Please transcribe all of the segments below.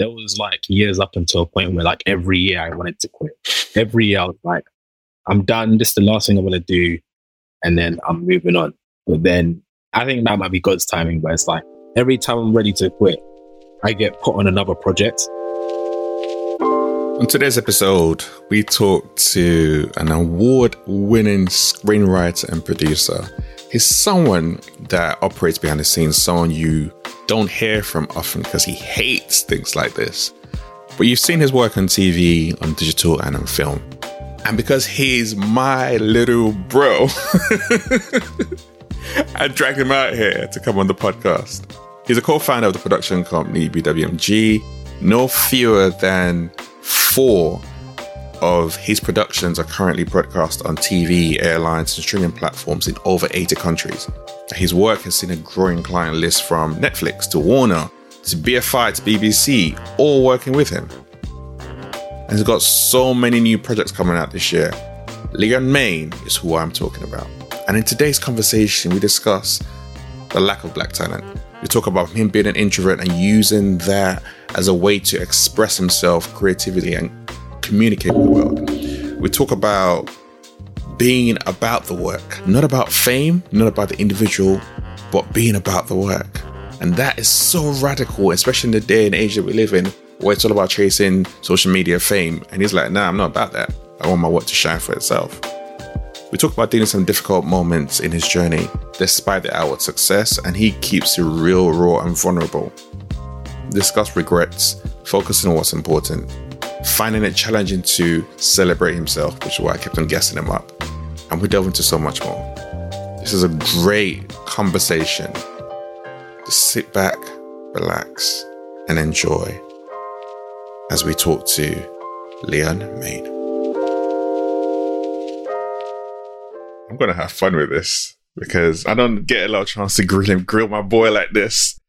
there was like years up until a point where like every year I wanted to quit. Every year I was like, I'm done. This is the last thing I'm gonna do, and then I'm moving on. But then I think that might be God's timing. But it's like every time I'm ready to quit, I get put on another project. On today's episode, we talk to an award winning screenwriter and producer. He's someone that operates behind the scenes, someone you don't hear from often because he hates things like this. But you've seen his work on TV, on digital, and on film. And because he's my little bro, I dragged him out here to come on the podcast. He's a co founder of the production company BWNG. No fewer than four of his productions are currently broadcast on TV, airlines, and streaming platforms in over 80 countries. His work has seen a growing client list from Netflix to Warner to BFI to BBC, all working with him. And he's got so many new projects coming out this year. Leon Mayne is who I'm talking about. And in today's conversation, we discuss the lack of black talent. We talk about him being an introvert and using that as a way to express himself creatively and communicate with the world. We talk about being about the work, not about fame, not about the individual, but being about the work. And that is so radical, especially in the day and age that we live in, where it's all about chasing social media fame. And he's like, nah, I'm not about that. I want my work to shine for itself. We talk about dealing some difficult moments in his journey, despite the outward success, and he keeps it real, raw, and vulnerable. Discuss regrets, focusing on what's important, finding it challenging to celebrate himself, which is why I kept on guessing him up. And we delve into so much more. This is a great conversation. Just sit back, relax, and enjoy as we talk to Leon Mayne. I'm gonna have fun with this because I don't get a lot of chance to grill him, grill my boy like this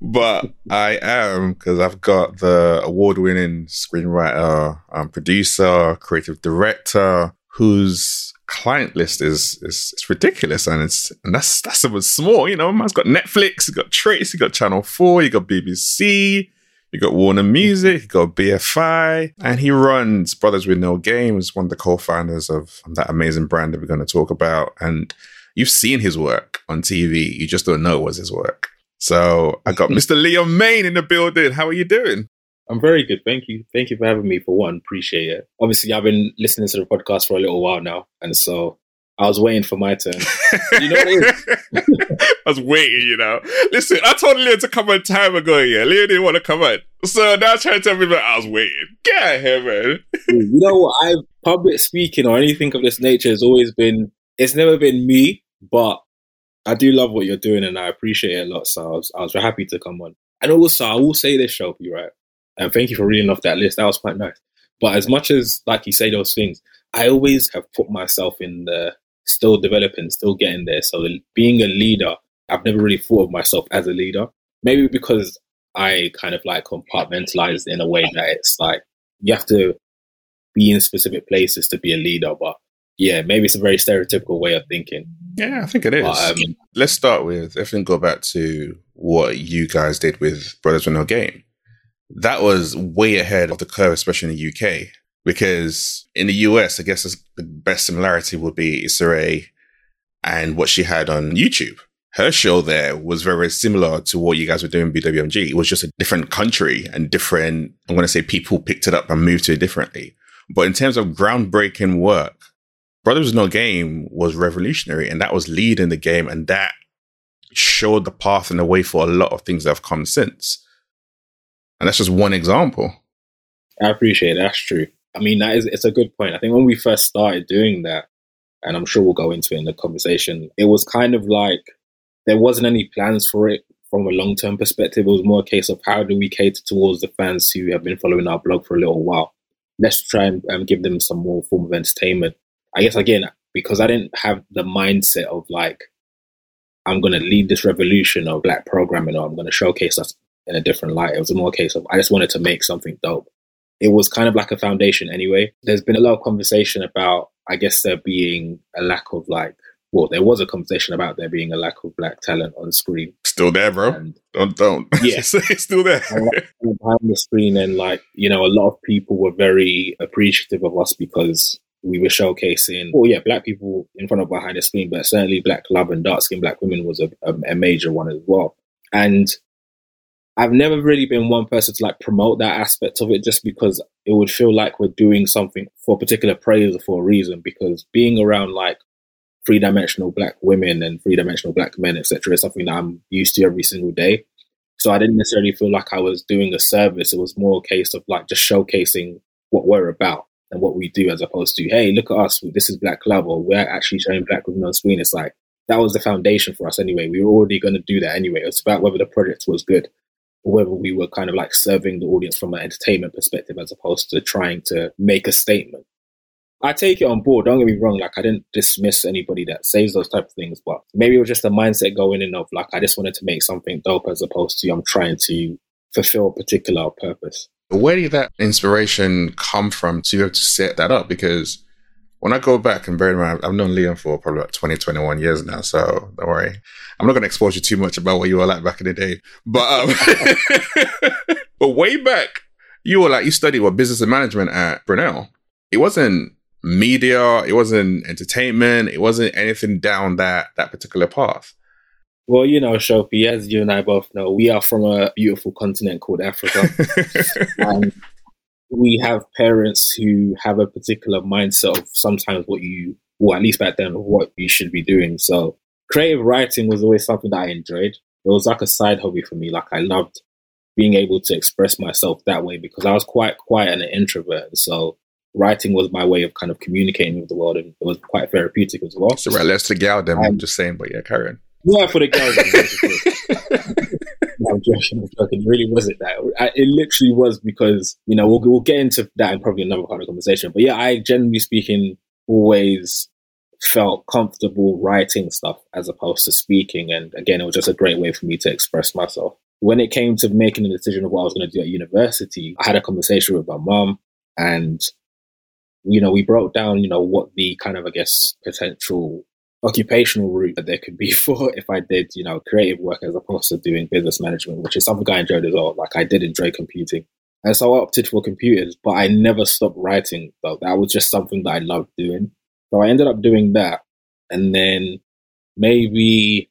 but I am because I've got the award-winning screenwriter, um, producer, creative director, whose client list is is, is ridiculous, and it's and that's that's a bit small. You know, man's got Netflix, you got Trace, you got Channel Four, you got BBC. You got Warner Music, you got BFI, and he runs Brothers with No Games, one of the co-founders of that amazing brand that we're going to talk about. And you've seen his work on TV, you just don't know it was his work. So I got Mr. Leon Mayne in the building. How are you doing? I'm very good. Thank you. Thank you for having me for one. Appreciate it. Obviously, I've been listening to the podcast for a little while now. And so I was waiting for my turn. You know I was waiting, you know. Listen, I told Leon to come on time ago, yeah. Leon didn't want to come on. So now trying to tell me that I was waiting. Get out here, man. you know what? I public speaking or anything of this nature has always been it's never been me, but I do love what you're doing and I appreciate it a lot. So I was, I was happy to come on. And also, I will say this, Shelby, right? And thank you for reading off that list. That was quite nice. But as much as, like you say, those things, I always have put myself in the still developing, still getting there. So being a leader, I've never really thought of myself as a leader. Maybe because I kind of like compartmentalized in a way that it's like you have to be in specific places to be a leader. But yeah, maybe it's a very stereotypical way of thinking. Yeah, I think it is. But, um, Let's start with, if we go back to what you guys did with Brothers with No Game. That was way ahead of the curve, especially in the UK. Because in the US, I guess the best similarity would be Issa Rae and what she had on YouTube. Her show there was very similar to what you guys were doing BWNG. It was just a different country and different, I'm going to say people picked it up and moved to it differently. But in terms of groundbreaking work, Brothers No Game was revolutionary and that was leading the game and that showed the path and the way for a lot of things that have come since. And that's just one example. I appreciate it. That's true. I mean, that is it's a good point. I think when we first started doing that, and I'm sure we'll go into it in the conversation, it was kind of like there wasn't any plans for it from a long term perspective. It was more a case of how do we cater towards the fans who have been following our blog for a little while. Let's try and um, give them some more form of entertainment I guess again, because I didn't have the mindset of like, I'm going to lead this revolution of black programming or I'm going to showcase us in a different light. It was more a case of I just wanted to make something dope. It was kind of like a foundation anyway. There's been a lot of conversation about, I guess, there being a lack of like well, there was a conversation about there being a lack of black talent on screen. Still there, bro. And don't don't. Yeah. it's still there. behind the screen, and like you know, a lot of people were very appreciative of us because we were showcasing, well, yeah, black people in front of behind the screen, but certainly black love and dark skinned black women was a, a, a major one as well. And I've never really been one person to like promote that aspect of it just because it would feel like we're doing something for a particular praise or for a reason. Because being around like three dimensional black women and three dimensional black men, etc., is something that I'm used to every single day. So I didn't necessarily feel like I was doing a service. It was more a case of like just showcasing what we're about and what we do as opposed to, hey, look at us, this is Black Love, or we're actually showing black women on screen. It's like that was the foundation for us anyway. We were already going to do that anyway. It's about whether the project was good or whether we were kind of like serving the audience from an entertainment perspective as opposed to trying to make a statement. I take it on board. Don't get me wrong. Like I didn't dismiss anybody that says those type of things, but maybe it was just a mindset going in of like I just wanted to make something dope as opposed to I'm trying to fulfill a particular purpose. Where did that inspiration come from to be able to set that up? Because when I go back and bear in mind, I've known Liam for probably about 20, 21 years now. So don't worry. I'm not going to expose you too much about what you were like back in the day. But, um, but way back, you were like, you studied what business and management at Brunel. It wasn't media. It wasn't entertainment. It wasn't anything down that, that particular path. Well, you know, Shopi, as you and I both know, we are from a beautiful continent called Africa. and we have parents who have a particular mindset of sometimes what you, well, at least back then, what you should be doing. So creative writing was always something that I enjoyed. It was like a side hobby for me. Like I loved being able to express myself that way because I was quite quiet and an introvert. So writing was my way of kind of communicating with the world and it was quite therapeutic as well. So right, let's to gal them. I'm just saying, but yeah, carry on. Yeah, for the girls. no, I'm joking. I'm joking. It really wasn't that. I, it literally was because you know we'll we'll get into that in probably another part of the conversation. But yeah, I generally speaking always felt comfortable writing stuff as opposed to speaking. And again, it was just a great way for me to express myself. When it came to making a decision of what I was going to do at university, I had a conversation with my mom, and you know we broke down you know what the kind of I guess potential occupational route that there could be for if I did, you know, creative work as opposed to doing business management, which is something I enjoyed as well. Like I did enjoy computing. And so I opted for computers, but I never stopped writing though. That was just something that I loved doing. So I ended up doing that. And then maybe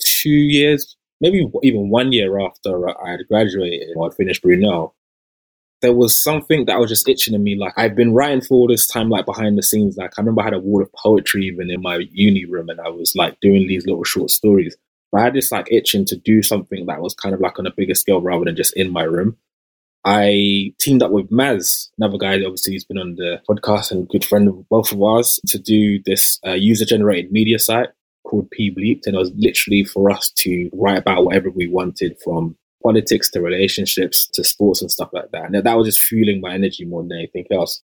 two years, maybe even one year after I had graduated or I'd finished Brunel, there was something that was just itching in me. Like I've been writing for all this time, like behind the scenes. Like I remember I had a wall of poetry even in my uni room, and I was like doing these little short stories. But I had this like itching to do something that was kind of like on a bigger scale rather than just in my room. I teamed up with Maz, another guy that obviously has been on the podcast and good friend of both of ours, to do this uh, user generated media site called P Bleeped. And it was literally for us to write about whatever we wanted from politics to relationships to sports and stuff like that. And that was just fueling my energy more than anything else.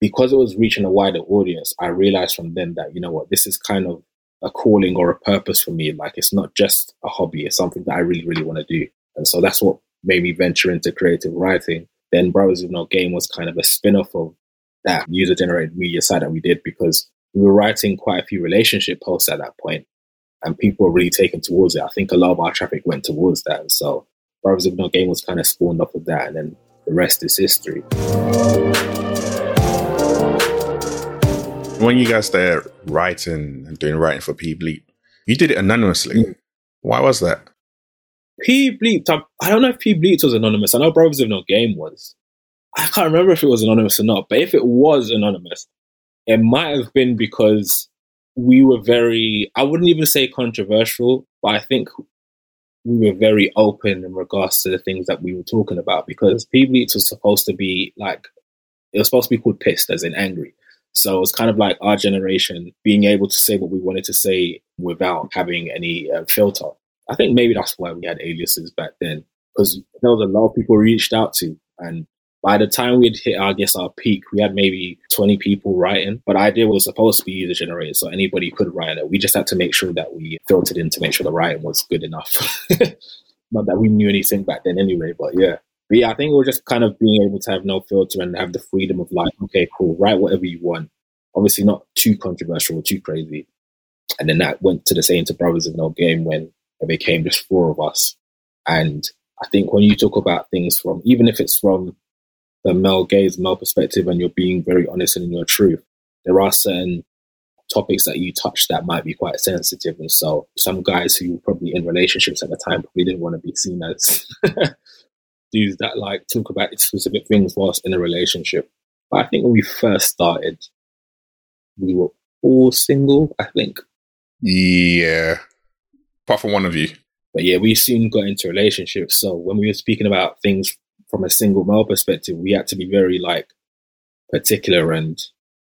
Because it was reaching a wider audience, I realized from then that, you know what, this is kind of a calling or a purpose for me. Like it's not just a hobby, it's something that I really, really want to do. And so that's what made me venture into creative writing. Then Brothers of No Game was kind of a spin off of that user generated media side that we did because we were writing quite a few relationship posts at that point and people were really taken towards it. I think a lot of our traffic went towards that. And so Brothers of No Game was kind of spawned off of that, and then the rest is history. When you guys started writing and doing writing for P Bleep, you did it anonymously. Mm. Why was that? P Bleep, I, I don't know if P Bleep was anonymous. I know Brothers of No Game was. I can't remember if it was anonymous or not, but if it was anonymous, it might have been because we were very, I wouldn't even say controversial, but I think we were very open in regards to the things that we were talking about because P Bleeps was supposed to be like it was supposed to be called pissed as in angry. So it was kind of like our generation being able to say what we wanted to say without having any uh, filter. I think maybe that's why we had aliases back then because there was a lot of people reached out to and by the time we'd hit, I guess, our peak, we had maybe 20 people writing, but the idea was supposed to be user generated, so anybody could write it. We just had to make sure that we filtered in to make sure the writing was good enough. Not that we knew anything back then anyway, but yeah. But yeah, I think was just kind of being able to have no filter and have the freedom of like, okay, cool, write whatever you want. Obviously, not too controversial or too crazy, And then that went to the same to Brothers of No Game when it became just four of us. And I think when you talk about things from, even if it's from the male gaze, male perspective, and you're being very honest and in your truth, there are certain topics that you touch that might be quite sensitive. And so some guys who were probably in relationships at the time probably didn't want to be seen as dudes that like talk about specific things whilst in a relationship. But I think when we first started, we were all single, I think. Yeah. Apart from one of you. But yeah, we soon got into relationships. So when we were speaking about things from a single male perspective, we had to be very like particular. And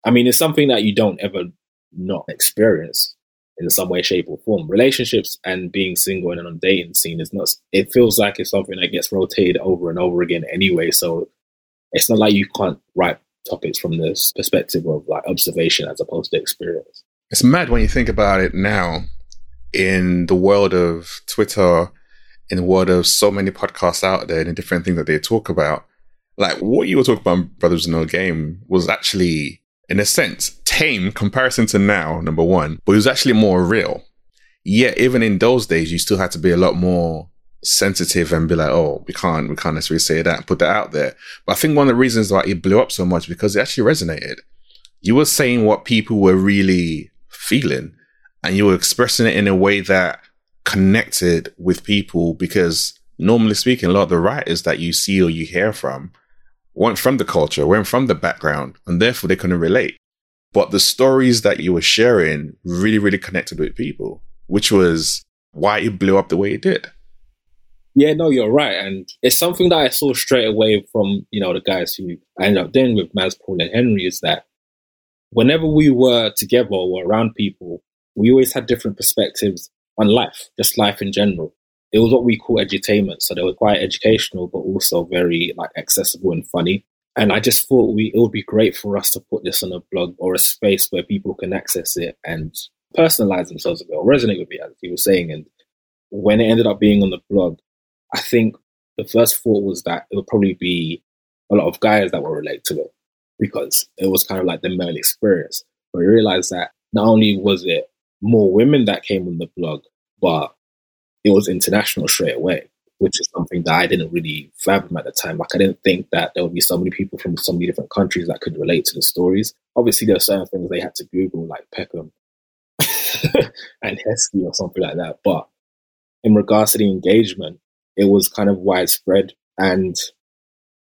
I mean, it's something that you don't ever not experience in some way, shape, or form. Relationships and being single and on dating scene is not, it feels like it's something that gets rotated over and over again anyway. So it's not like you can't write topics from this perspective of like observation as opposed to experience. It's mad when you think about it now in the world of Twitter, in the world of so many podcasts out there and the different things that they talk about. Like what you were talking about, Brothers in No Game, was actually, in a sense, tame comparison to now, number one, but it was actually more real. Yet, even in those days, you still had to be a lot more sensitive and be like, oh, we can't, we can't necessarily say that put that out there. But I think one of the reasons why it blew up so much because it actually resonated. You were saying what people were really feeling and you were expressing it in a way that connected with people because normally speaking, a lot of the writers that you see or you hear from weren't from the culture, weren't from the background, and therefore they couldn't relate. But the stories that you were sharing really, really connected with people, which was why it blew up the way it did. Yeah, no, you're right. And it's something that I saw straight away from, you know, the guys who I ended up dealing with, Maz, Paul, and Henry, is that whenever we were together or around people, we always had different perspectives on life, just life in general. It was what we call edutainment. So they were quite educational, but also very like accessible and funny. And I just thought we it would be great for us to put this on a blog or a space where people can access it and personalize themselves a bit or resonate with it, as he was saying. And when it ended up being on the blog, I think the first thought was that it would probably be a lot of guys that will relate to it because it was kind of like the male experience. But we realized that not only was it more women that came on the blog, but it was international straight away, which is something that I didn't really fathom at the time. Like I didn't think that there would be so many people from so many different countries that could relate to the stories. Obviously, there are certain things they had to Google, like Peckham and Heskey or something like that. But in regards to the engagement, it was kind of widespread. And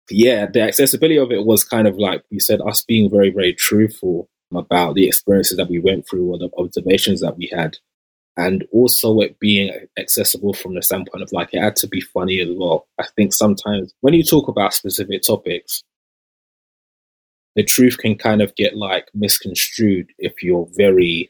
yeah, the accessibility of it was kind of like you said, us being very, very truthful about the experiences that we went through or the observations that we had. And also it being accessible from the standpoint of like it had to be funny as well. I think sometimes when you talk about specific topics, the truth can kind of get like misconstrued if you're very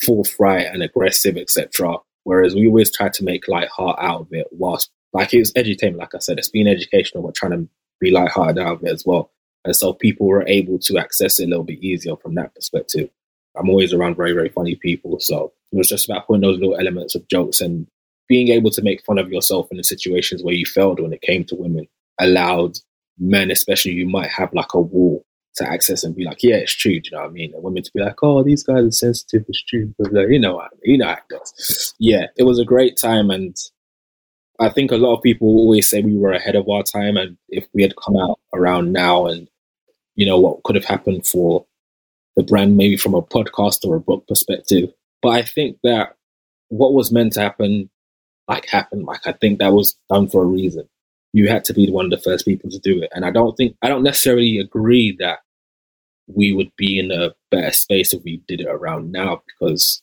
forthright and aggressive, etc. Whereas we always try to make light heart out of it whilst like it's edutainment, like I said, it's being educational, but trying to be light-hearted out of it as well. And so people were able to access it a little bit easier from that perspective. I'm always around very, very funny people. So it was just about putting those little elements of jokes and being able to make fun of yourself in the situations where you failed when it came to women allowed men, especially you might have like a wall to access and be like, yeah, it's true. Do you know what I mean? And women to be like, oh, these guys are sensitive. It's true. But like, you know, what I mean? you know. Yeah, it was a great time. And I think a lot of people always say we were ahead of our time. And if we had come out around now and, you know, what could have happened for the brand, maybe from a podcast or a book perspective. But I think that what was meant to happen, like happened. Like I think that was done for a reason you had to be one of the first people to do it. And I don't think, I don't necessarily agree that we would be in a better space if we did it around now because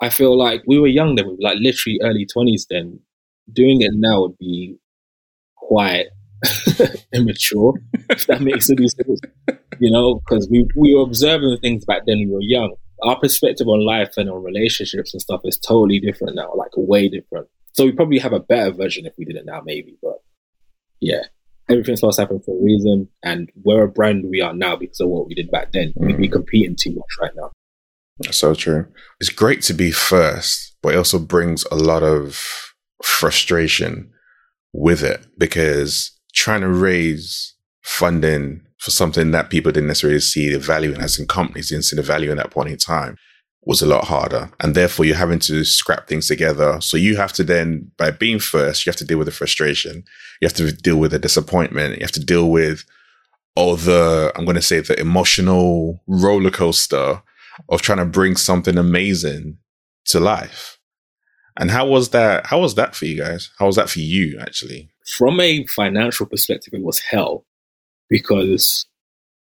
I feel like we were young then, we were like literally early 20s then. Doing it now would be quite immature, if that makes any sense. You know, because we, we were observing things back then we were young. Our perspective on life and on relationships and stuff is totally different now, like way different. So we probably have a better version if we did it now, maybe. But yeah, everything's supposed to happen for a reason, and we're a brand we are now because of what we did back then. Mm. We'd be competing too much right now. That's so true. It's great to be first, but it also brings a lot of frustration with it because trying to raise funding for something that people didn't necessarily see the value in as in companies didn't see the value in that point in time was a lot harder. And therefore you're having to scrap things together. So you have to then, by being first, you have to deal with the frustration. You have to deal with the disappointment. You have to deal with all the, I'm going to say the emotional roller coaster of trying to bring something amazing to life. And how was that? How was that for you guys? How was that for you actually? From a financial perspective, it was hell because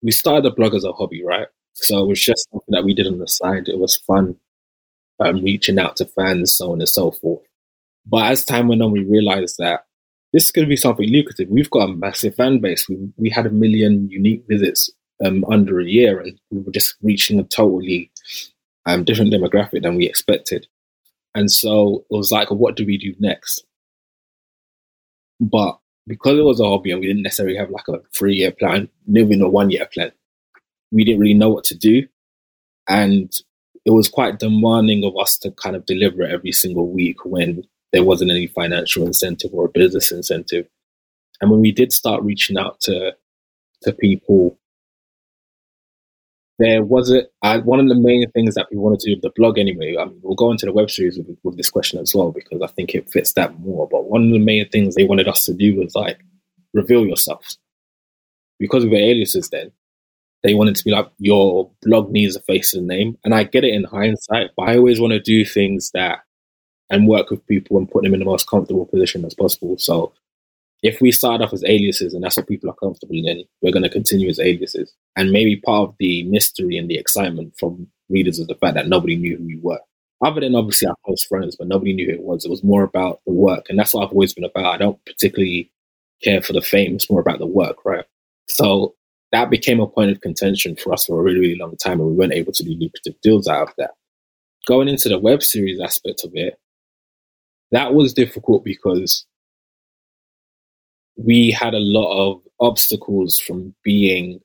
we started the blog as a hobby, right? So it was just something that we did on the side. It was fun, um, reaching out to fans, so on and so forth. But as time went on, we realized that this is going to be something lucrative. We've got a massive fan base. We, we had a million unique visits um, under a year, and we were just reaching a totally um, different demographic than we expected. And so it was like, what do we do next? But because it was a hobby and we didn't necessarily have like a three year plan, even a one year plan, we didn't really know what to do. And it was quite demanding of us to kind of deliver every single week when there wasn't any financial incentive or business incentive. And when we did start reaching out to to people, there wasn't uh, one of the main things that we wanted to do with the blog anyway. I mean, we'll go into the web series with, with this question as well because I think it fits that more. But one of the main things they wanted us to do was like reveal yourself because we were aliases then they wanted to be like, your blog needs a face and name. And I get it in hindsight, but I always want to do things that and work with people and put them in the most comfortable position as possible. So if we start off as aliases and that's what people are comfortable in, we're going to continue as aliases. And maybe part of the mystery and the excitement from readers is the fact that nobody knew who you were. Other than obviously our close friends, but nobody knew who it was. It was more about the work. And that's what I've always been about. I don't particularly care for the fame. It's more about the work, right? So that became a point of contention for us for a really, really long time, and we weren't able to do lucrative deals out of that. Going into the web series aspect of it, that was difficult because we had a lot of obstacles from being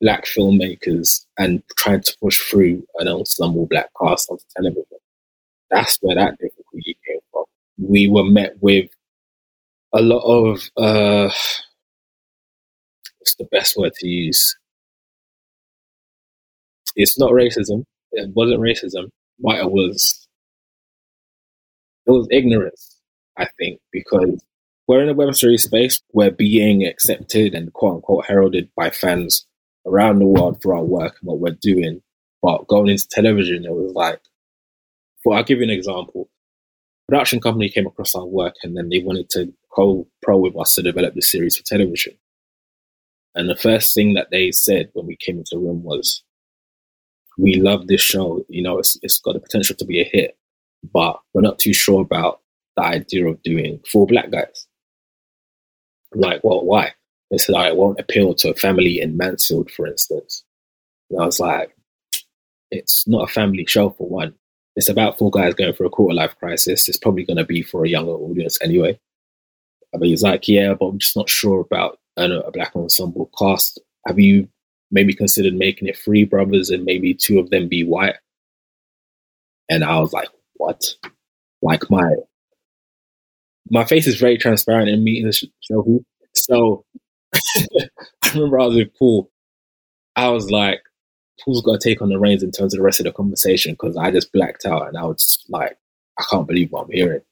black filmmakers and trying to push through an ensemble black cast onto television. That's where that difficulty came from. We were met with a lot of uh, what's the best word to use? It's not racism. It wasn't racism. What it was, it was ignorance, I think, because we're in a Web3 space where being accepted and quote unquote heralded by fans around the world for our work and what we're doing. But going into television, it was like, well, I'll give you an example. Production company came across our work and then they wanted to co-pro with us to develop the series for television. And the first thing that they said when we came into the room was, we love this show. You know, it's, it's got the potential to be a hit, but we're not too sure about the idea of doing four black guys. Like, well, why? They said, oh, it won't appeal to a family in Mansfield, for instance. And I was like, it's not a family show for one. It's about four guys going through a quarter life crisis. It's probably going to be for a younger audience anyway. I mean, he's like, yeah, but I'm just not sure about and a black ensemble cast. Have you maybe considered making it three brothers and maybe two of them be white? And I was like, what? Like my my face is very transparent in meeting the show. So I remember I was with Paul. I was like, Paul's got to take on the reins in terms of the rest of the conversation because I just blacked out and I was like, I can't believe what I'm hearing.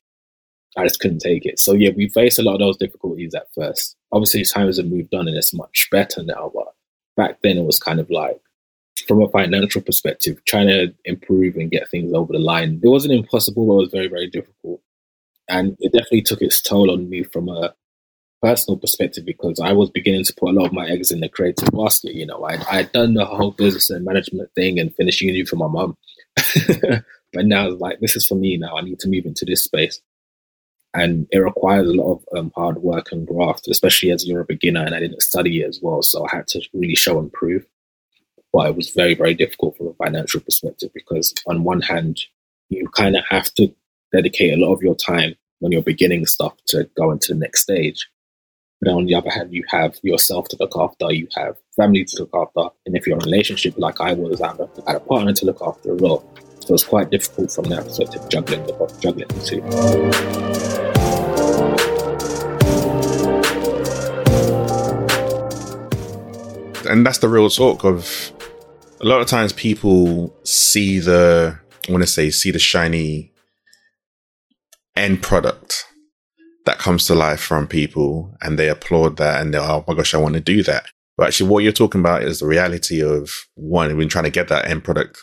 I just couldn't take it. So yeah, we faced a lot of those difficulties at first. Obviously, times have moved on and it's much better now. But back then, it was kind of like, from a financial perspective, trying to improve and get things over the line. It wasn't impossible, but it was very, very difficult. And it definitely took its toll on me from a personal perspective because I was beginning to put a lot of my eggs in the creative basket. You know, I I'd done the whole business and management thing and finished uni for my mum, but now like this is for me now. I need to move into this space and it requires a lot of um, hard work and graft, especially as you're a beginner. And I didn't study it as well, so I had to really show and prove. But it was very, very difficult from a financial perspective because, on one hand, you kind of have to dedicate a lot of your time when you're beginning stuff to go into the next stage. But on the other hand, you have yourself to look after, you have family to look after, and if you're in a relationship like I was, I had a partner to look after as well. So it's quite difficult from that perspective, juggling the juggling the two. and that's the real talk of a lot of times people see the I want to say see the shiny end product that comes to life from people and they applaud that and they're oh my gosh I want to do that but actually what you're talking about is the reality of one when trying to get that end product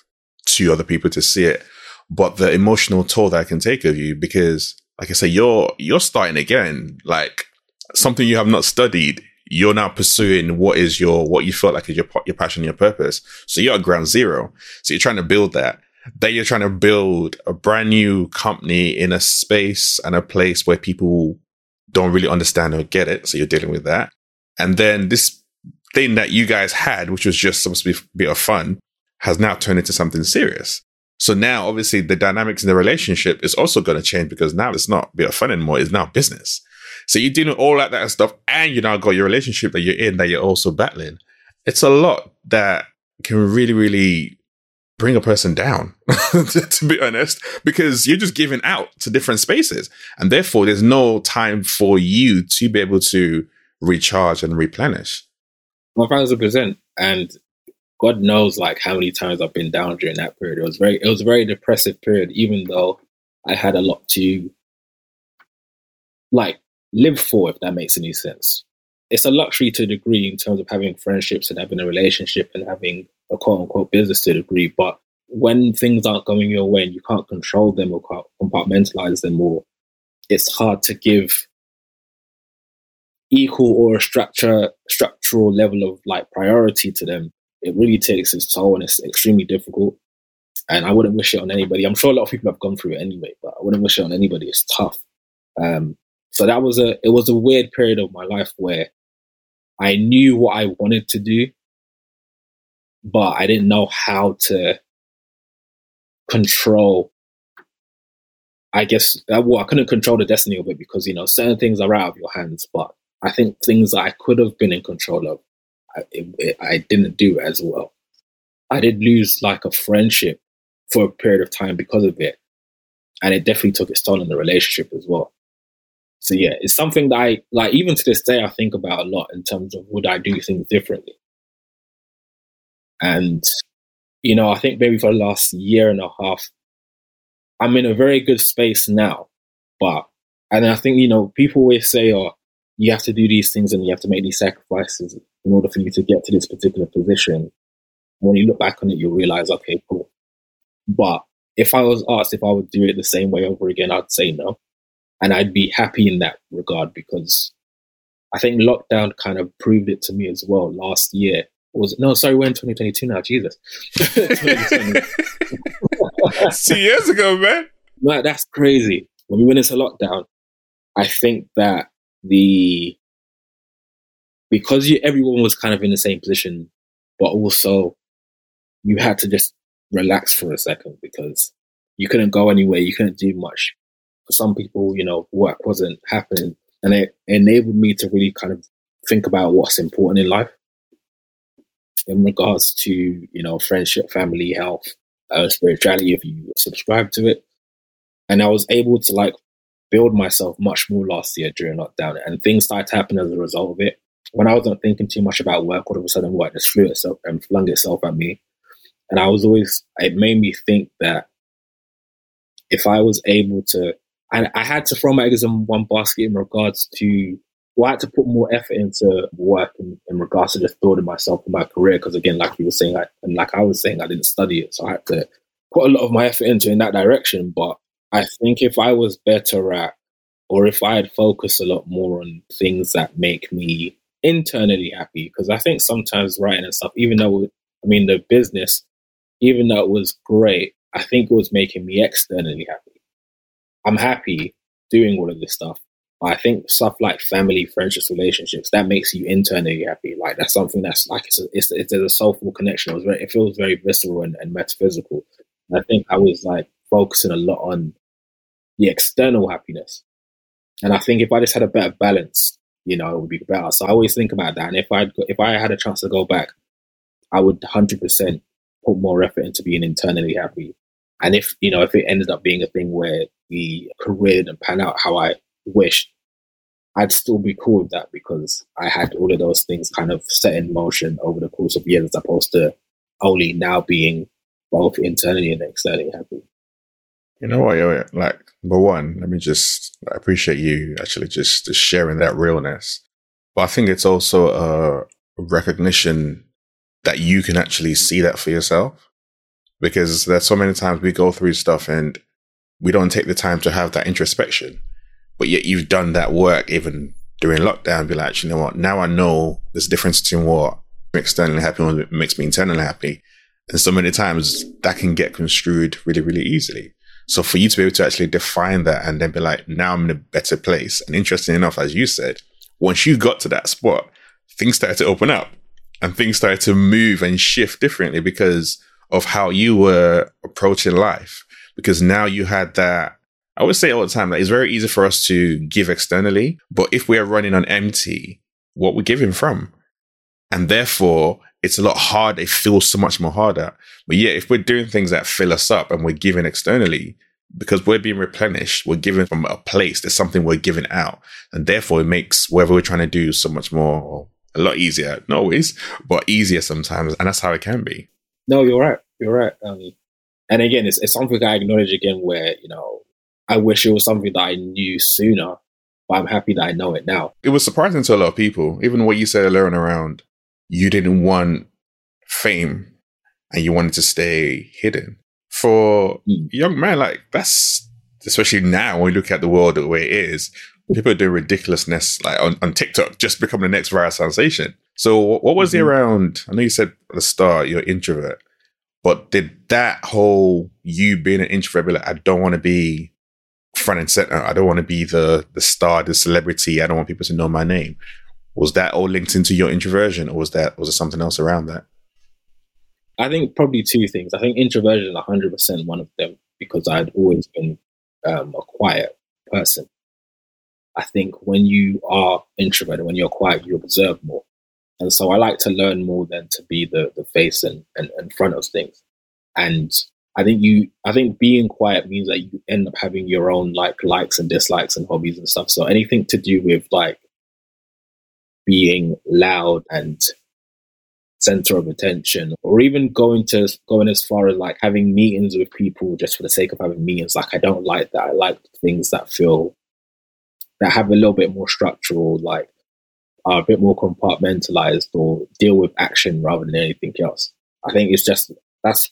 to other people to see it but the emotional toll that I can take of you because like I say you're you're starting again like something you have not studied you're now pursuing what is your what you felt like is your your passion, your purpose. So you're at ground zero. So you're trying to build that. Then you're trying to build a brand new company in a space and a place where people don't really understand or get it. So you're dealing with that. And then this thing that you guys had, which was just supposed to be a bit of fun, has now turned into something serious. So now, obviously, the dynamics in the relationship is also going to change because now it's not a bit of fun anymore. It's now business. So you're dealing with all that, that stuff, and you now got your relationship that you're in that you're also battling. It's a lot that can really, really bring a person down, to be honest, because you're just giving out to different spaces. And therefore, there's no time for you to be able to recharge and replenish. One thousand percent. And God knows like how many times I've been down during that period. It was very it was a very depressive period, even though I had a lot to like live for, if that makes any sense. It's a luxury to a degree in terms of having friendships and having a relationship and having a quote unquote business to a degree. But when things aren't going your way and you can't control them or compartmentalize them or it's hard to give equal or a structure structural level of like priority to them, it really takes its toll and it's extremely difficult. And I wouldn't wish it on anybody. I'm sure a lot of people have gone through it anyway, but I wouldn't wish it on anybody. It's tough. Um, so that was a it was a weird period of my life where I knew what I wanted to do, but I didn't know how to control. I guess uh, well, I couldn't control the destiny of it because you know certain things are out of your hands. But I think things that I could have been in control of, I, it, I didn't do as well. I did lose like a friendship for a period of time because of it, and it definitely took its toll on the relationship as well. So yeah, it's something that I like even to this day I think about a lot in terms of would I do things differently. And you know, I think maybe for the last year and a half, I'm in a very good space now. But and I think, you know, people always say, oh, you have to do these things and you have to make these sacrifices in order for you to get to this particular position. When you look back on it, you'll realize, okay, cool. But if I was asked if I would do it the same way over again, I'd say no. And I'd be happy in that regard because I think lockdown kind of proved it to me as well last year. Was no, sorry, we're in 2022 now. Jesus, two years ago, man. Man, that's crazy. When we went into lockdown, I think that the because you, everyone was kind of in the same position, but also you had to just relax for a second because you couldn't go anywhere, you couldn't do much for some people, you know, work wasn't happening. And it enabled me to really kind of think about what's important in life in regards to, you know, friendship, family, health, uh, spirituality, if you subscribe to it. And I was able to like build myself much more last year during lockdown and things started to happen as a result of it. When I wasn't thinking too much about work, all of a sudden work just flew itself and flung itself at me. And I was always, it made me think that if I was able to and I had to throw my eggs in one basket in regards to, well, I had to put more effort into work in, in regards to just building myself and my career. Because again, like you were saying, I, and like I was saying, I didn't study it. So I had to put a lot of my effort into in that direction. But I think if I was better at, or if I had focused a lot more on things that make me internally happy, because I think sometimes writing and stuff, even though, I mean, the business, even though it was great, I think it was making me externally happy. I'm happy doing all of this stuff. I think stuff like family, friendships, relationships that makes you internally happy. Like that's something that's like it's a, it's, it's a soulful connection. It, very, it feels very visceral and, and metaphysical. And I think I was like focusing a lot on the external happiness. And I think if I just had a better balance, you know, it would be better. So I always think about that. And if I if I had a chance to go back, I would hundred percent put more effort into being internally happy. And if you know, if it ended up being a thing where the career didn't pan out how I wished, I'd still be cool with that because I had all of those things kind of set in motion over the course of years as opposed to only now being both internally and externally happy. You know what? Yeah, like, number one, let me just I appreciate you actually just, just sharing that realness. But I think it's also a recognition that you can actually see that for yourself. Because there's so many times we go through stuff and we don't take the time to have that introspection. But yet you've done that work even during lockdown, be like, actually, you know what? Now I know there's a difference between what externally happy and what makes me internally happy. And so many times that can get construed really, really easily. So for you to be able to actually define that and then be like, now I'm in a better place. And interesting enough, as you said, once you got to that spot, things started to open up and things started to move and shift differently because of how you were approaching life. Because now you had that, I would say all the time that it's very easy for us to give externally, but if we are running on empty, what we're giving from? And therefore, it's a lot harder. It feels so much more harder. But yeah, if we're doing things that fill us up and we're giving externally, because we're being replenished, we're giving from a place. There's something we're giving out. And therefore it makes whatever we're trying to do so much more, a lot easier. Not always, but easier sometimes. And that's how it can be. No, you're right. You're right. Um, and again, it's, it's something I acknowledge again where, you know, I wish it was something that I knew sooner, but I'm happy that I know it now. It was surprising to a lot of people, even what you said earlier around you didn't want fame and you wanted to stay hidden. For mm. young man, like that's especially now when we look at the world the way it is, people doing ridiculousness like on, on TikTok, just become the next viral sensation. So what was mm-hmm. it around? I know you said at the start you're introvert, but did that whole you being an introvert be like, I don't want to be front and center. I don't want to be the the star, the celebrity. I don't want people to know my name. Was that all linked into your introversion, or was that was there something else around that? I think probably two things. I think introversion is 100% one of them because I'd always been um, a quiet person. I think when you are introverted, when you're quiet, you observe more. And so I like to learn more than to be the, the face and, and, and front of things. And I think you, I think being quiet means that you end up having your own like likes and dislikes and hobbies and stuff. So anything to do with like being loud and center of attention or even going to going as far as like having meetings with people just for the sake of having meetings like i don't like that i like things that feel that have a little bit more structural like are a bit more compartmentalized or deal with action rather than anything else i think it's just that's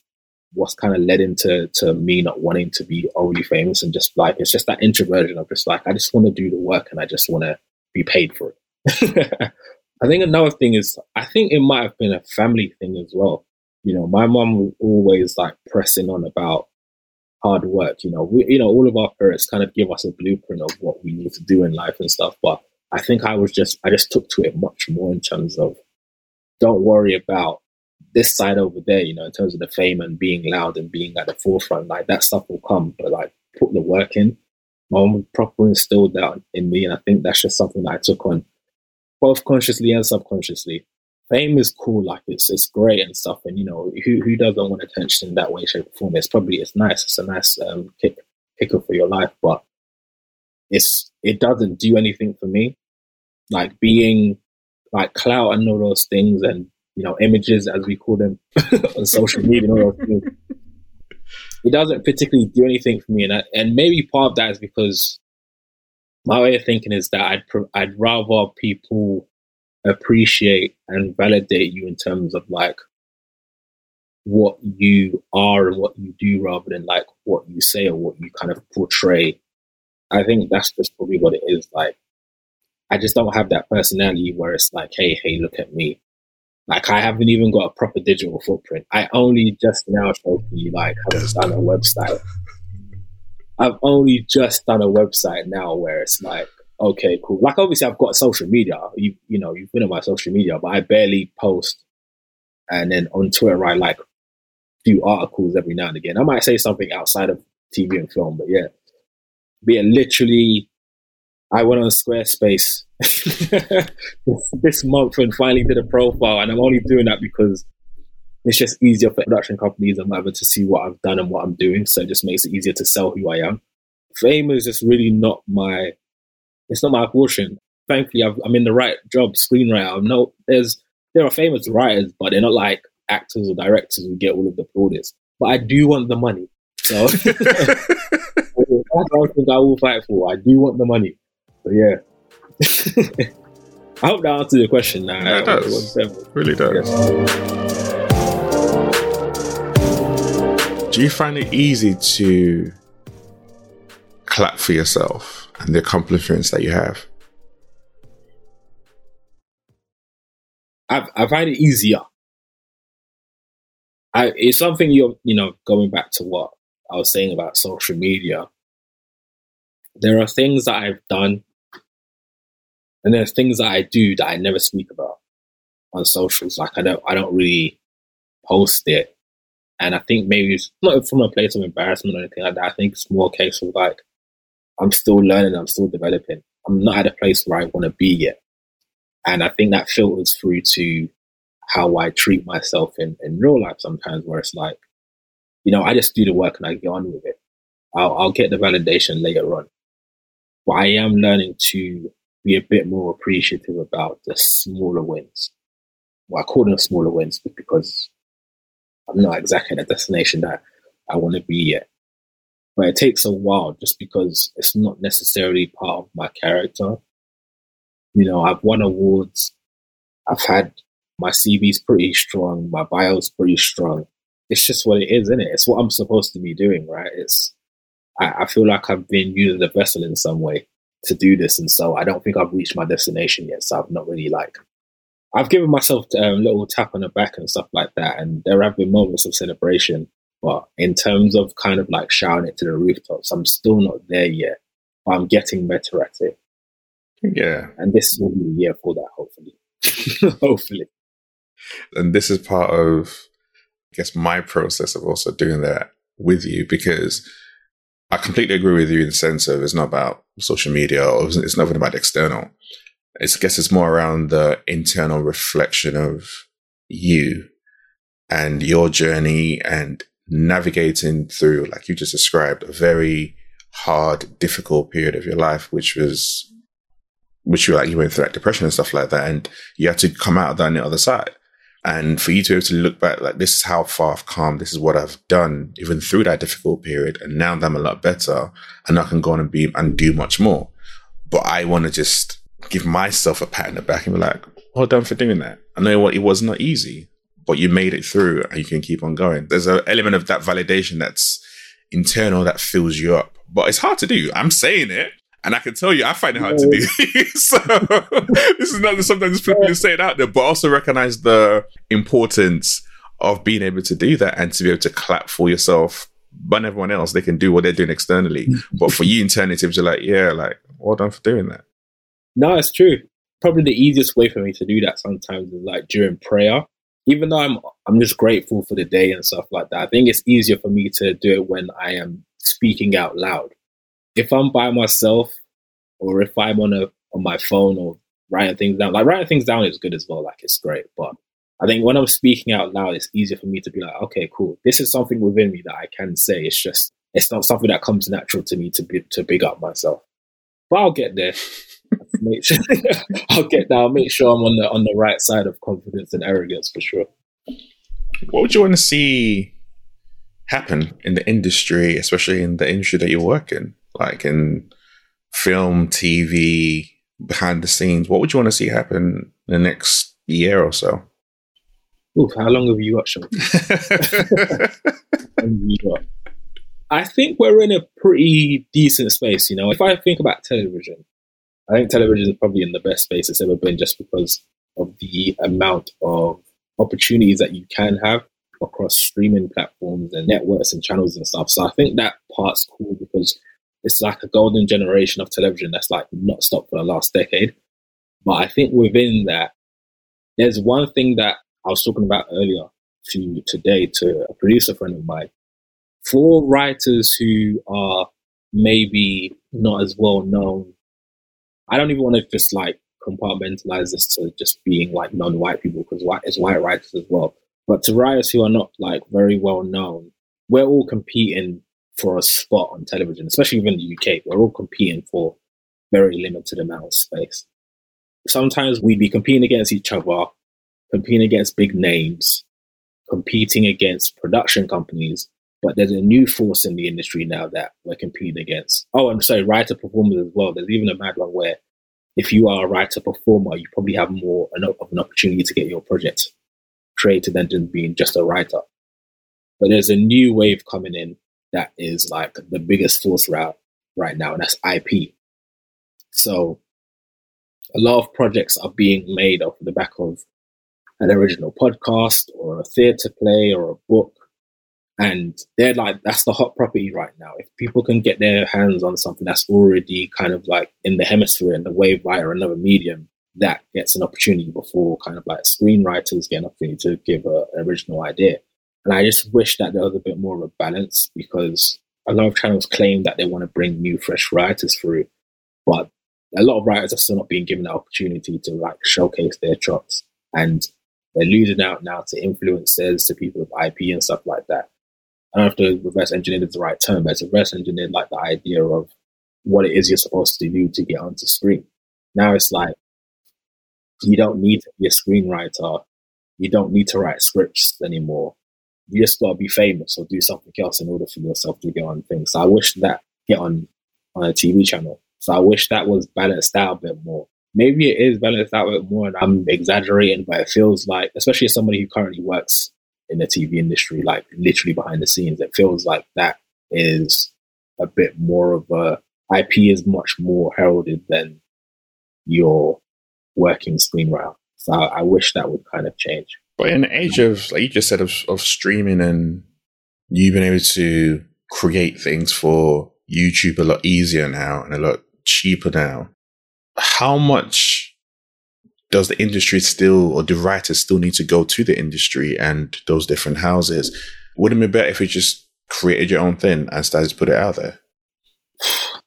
what's kind of led into to me not wanting to be overly famous and just like it's just that introversion of just like i just want to do the work and i just want to be paid for it I think another thing is, I think it might have been a family thing as well. You know, my mom was always like pressing on about hard work. You know, we, you know, all of our parents kind of give us a blueprint of what we need to do in life and stuff. But I think I was just, I just took to it much more in terms of don't worry about this side over there, you know, in terms of the fame and being loud and being at the forefront. Like that stuff will come, but like put the work in. My mom proper instilled that in me. And I think that's just something that I took on both consciously and subconsciously. Fame is cool, like it's it's great and stuff, and you know who who doesn't want attention in that way, shape, or form? It's probably it's nice. It's a nice um, kick kicker for your life, but it's it doesn't do anything for me. Like being like clout and all those things, and you know images as we call them on social media and all those things. It doesn't particularly do anything for me, and I, and maybe part of that is because my way of thinking is that I'd I'd rather people appreciate and validate you in terms of like what you are and what you do rather than like what you say or what you kind of portray. I think that's just probably what it is. Like, I just don't have that personality where it's like, hey, hey, look at me. Like, I haven't even got a proper digital footprint. I only just now showed you like have done a website. I've only just done a website now where it's like, okay, cool. Like obviously I've got social media. You you know, you've been on my social media, but I barely post. And then on Twitter I like do articles every now and again. I might say something outside of TV and film, but yeah. But yeah, literally I went on Squarespace this month and finally did a profile and I'm only doing that because it's just easier for production companies and whatever to see what I've done and what I'm doing. So it just makes it easier to sell who I am. Fame is just really not my, it's not my portion. Thankfully, i am in the right job, screenwriter. I'm No, there's, there are famous writers, but they're not like actors or directors who get all of the plaudits, but I do want the money. So that's one thing I will fight for. I do want the money. So yeah. I hope that answers your question now. Yeah, it does. It really does. Do you find it easy to clap for yourself and the accomplishments that you have? I, I find it easier. I, it's something you're, you know, going back to what I was saying about social media. There are things that I've done, and there's things that I do that I never speak about on socials. Like I don't, I don't really post it, and I think maybe it's not from a place of embarrassment or anything like that. I think it's more a case of like I'm still learning, I'm still developing. I'm not at a place where I want to be yet. And I think that filters through to how I treat myself in, in real life sometimes, where it's like, you know, I just do the work and I get on with it. I'll, I'll get the validation later on. But I am learning to be a bit more appreciative about the smaller wins. Well, I call them smaller wins because I'm not exactly at the destination that I want to be yet. But it takes a while just because it's not necessarily part of my character. You know, I've won awards. I've had my CV's pretty strong. My bio's pretty strong. It's just what it is, isn't it? It's what I'm supposed to be doing, right? It's, I, I feel like I've been using the vessel in some way to do this. And so I don't think I've reached my destination yet. So I've not really like, I've given myself a little tap on the back and stuff like that. And there have been moments of celebration. But in terms of kind of like shouting it to the rooftops, I'm still not there yet. But I'm getting better at it. Yeah. And this will be the year for that, hopefully. hopefully. And this is part of, I guess, my process of also doing that with you because I completely agree with you in the sense of it's not about social media or it's nothing about external. It's, I guess it's more around the internal reflection of you and your journey and navigating through, like you just described, a very hard, difficult period of your life, which was which you like you went through like depression and stuff like that, and you had to come out of that on the other side. And for you to be able to look back, like this is how far I've come, this is what I've done, even through that difficult period, and now that I'm a lot better, and I can go on and be and do much more. But I want to just give myself a pat on the back and be like, well done for doing that. I know what it was not easy, but you made it through and you can keep on going. There's an element of that validation that's internal that fills you up. But it's hard to do. I'm saying it. And I can tell you, I find it hard to do. so this is not sometimes people just say it out there, but also recognize the importance of being able to do that and to be able to clap for yourself. But everyone else, they can do what they're doing externally. but for you internally, to be like, yeah, like, well done for doing that. No, it's true. Probably the easiest way for me to do that sometimes is like during prayer. Even though I'm I'm just grateful for the day and stuff like that. I think it's easier for me to do it when I am speaking out loud if I'm by myself or if I'm on a on my phone or writing things down, like writing things down is good as well. Like it's great, but I think when I'm speaking out loud, it's easier for me to be like, okay, cool. This is something within me that I can say. It's just it's not something that comes natural to me to be to big up myself. But I'll get there. make sure I'll get there. I'll make sure I'm on the on the right side of confidence and arrogance for sure. What would you want to see happen in the industry, especially in the industry that you work in? Like in film, TV, behind the scenes? What would you want to see happen in the next year or so? Ooh, how long have you got, Sean? I think we're in a pretty decent space. You know, if I think about television, I think television is probably in the best space it's ever been just because of the amount of opportunities that you can have across streaming platforms and networks and channels and stuff. So I think that part's cool because it's like a golden generation of television that's like not stopped for the last decade. But I think within that, there's one thing that I was talking about earlier to today to a producer friend of mine. For writers who are maybe not as well known, I don't even want to just like compartmentalize this to just being like non-white people because white is white writers as well. But to writers who are not like very well known, we're all competing for a spot on television, especially even in the UK. We're all competing for very limited amount of space. Sometimes we'd be competing against each other, competing against big names, competing against production companies, but there's a new force in the industry now that we're competing against. Oh, I'm sorry, writer performers as well. There's even a mad one where if you are a writer performer, you probably have more of an opportunity to get your project created than just being just a writer. But there's a new wave coming in that is like the biggest force route right now, and that's IP. So a lot of projects are being made off the back of an original podcast or a theatre play or a book. And they're like, that's the hot property right now. If people can get their hands on something that's already kind of like in the hemisphere in the wave via another medium, that gets an opportunity before kind of like screenwriters get an opportunity to give a, an original idea. And I just wish that there was a bit more of a balance because a lot of channels claim that they want to bring new, fresh writers through, but a lot of writers are still not being given the opportunity to like showcase their chops, and they're losing out now to influencers, to people with IP and stuff like that. I don't know if the reverse engineer is the right term, but it's reverse engineered like the idea of what it is you're supposed to do to get onto screen. Now it's like you don't need to be a screenwriter, you don't need to write scripts anymore. You just gotta be famous or do something else in order for yourself to get on things. So I wish that get on on a TV channel. So I wish that was balanced out a bit more. Maybe it is balanced out a bit more and I'm exaggerating, but it feels like, especially as somebody who currently works in the TV industry, like literally behind the scenes, it feels like that is a bit more of a IP is much more heralded than your working screenwriter. So I wish that would kind of change. But in age of, like you just said, of, of streaming and you've been able to create things for YouTube a lot easier now and a lot cheaper now. How much does the industry still, or do writers still need to go to the industry and those different houses? Wouldn't it be better if you just created your own thing and started to put it out there?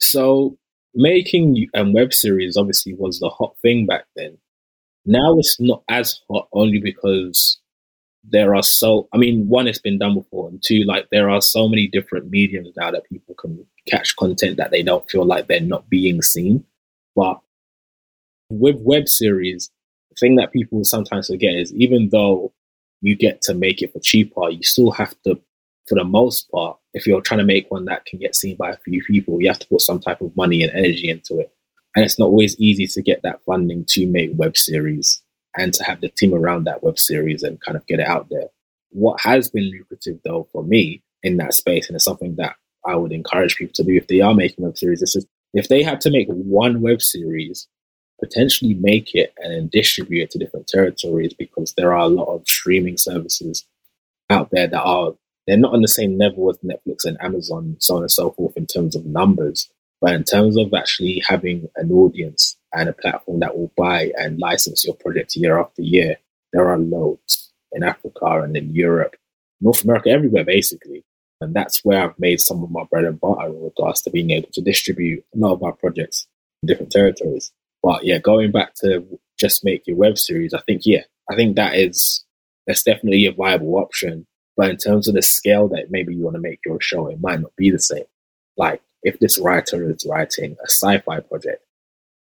So making a um, web series obviously was the hot thing back then. Now it's not as hot only because there are so I mean, one, it's been done before, and two, like there are so many different mediums now that people can catch content that they don't feel like they're not being seen. But with web series, the thing that people sometimes forget is even though you get to make it for cheaper, you still have to, for the most part, if you're trying to make one that can get seen by a few people, you have to put some type of money and energy into it. And it's not always easy to get that funding to make web series and to have the team around that web series and kind of get it out there. What has been lucrative though for me in that space, and it's something that I would encourage people to do if they are making web series, is if they had to make one web series, potentially make it and then distribute it to different territories because there are a lot of streaming services out there that are they're not on the same level as Netflix and Amazon, so on and so forth in terms of numbers, but in terms of actually having an audience and a platform that will buy and license your project year after year, there are loads in Africa and in Europe, North America, everywhere basically. And that's where I've made some of my bread and butter in regards to being able to distribute a lot of our projects in different territories. But yeah, going back to just make your web series, I think, yeah, I think that is, that's definitely a viable option. But in terms of the scale that maybe you want to make your show, it might not be the same. Like if this writer is writing a sci-fi project,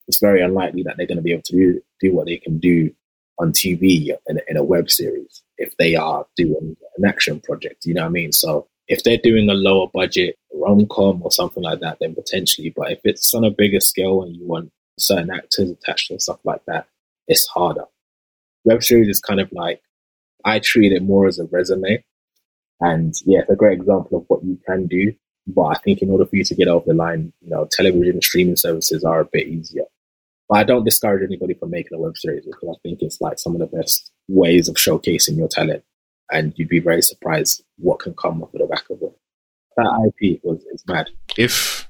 it's very unlikely that they're going to be able to do, do what they can do on TV in, in a web series if they are doing an action project. You know what I mean? So if they're doing a lower budget rom com or something like that, then potentially. But if it's on a bigger scale and you want certain actors attached and stuff like that, it's harder. Web series is kind of like I treat it more as a resume. And yeah, it's a great example of what you can do. But I think in order for you to get over the line, you know, television and streaming services are a bit easier. But I don't discourage anybody from making a web series because I think it's like some of the best ways of showcasing your talent. And you'd be very surprised what can come off of the back of it. That IP was is mad. If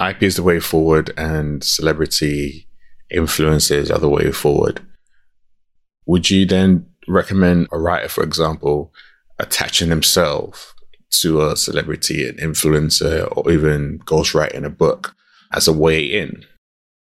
IP is the way forward and celebrity influences are the way forward, would you then recommend a writer, for example, attaching himself to a celebrity, an influencer, or even ghostwriting a book as a way in?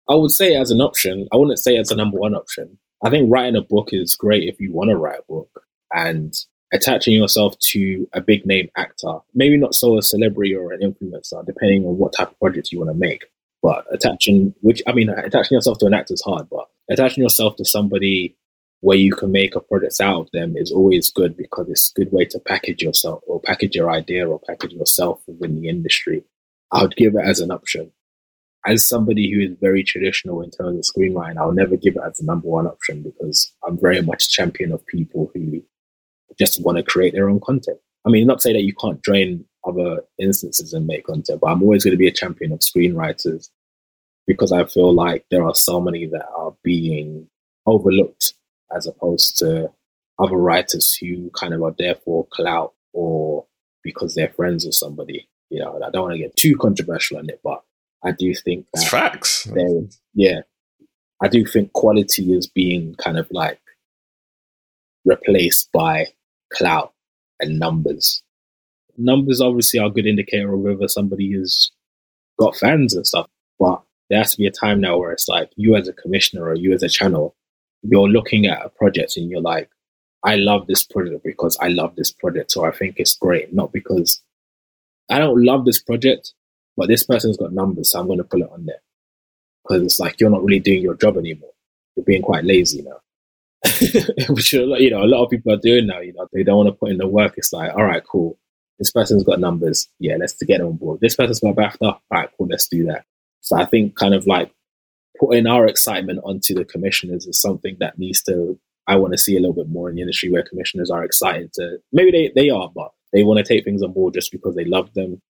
I would say as an option. I wouldn't say as a number one option. I think writing a book is great if you want to write a book and attaching yourself to a big name actor, maybe not so a celebrity or an influencer, depending on what type of project you want to make. But attaching, which I mean, attaching yourself to an actor is hard, but attaching yourself to somebody where you can make a product out of them is always good because it's a good way to package yourself or package your idea or package yourself within the industry. I would give it as an option. As somebody who is very traditional in terms of screenwriting, I'll never give it as the number one option because I'm very much champion of people who just want to create their own content. I mean, not to say that you can't drain other instances and make content, but I'm always going to be a champion of screenwriters because I feel like there are so many that are being overlooked as opposed to other writers who kind of are there for clout or because they're friends with somebody. You know, I don't want to get too controversial on it, but I do think that it's facts. Yeah, I do think quality is being kind of like replaced by clout and numbers. Numbers obviously are a good indicator of whether somebody has got fans and stuff, but there has to be a time now where it's like you as a commissioner or you as a channel, you're looking at a project and you're like, I love this project because I love this project, so I think it's great, not because I don't love this project, but this person's got numbers, so I'm going to put it on there. Because it's like you're not really doing your job anymore. You're being quite lazy now. Which you know, a lot of people are doing now. You know, they don't want to put in the work. It's like, all right, cool. This person's got numbers. Yeah, let's get on board. This person's got BAFTA. All right, cool. Let's do that. So I think kind of like putting our excitement onto the commissioners is something that needs to. I want to see a little bit more in the industry where commissioners are excited to. Maybe they they are, but they want to take things on board just because they love them.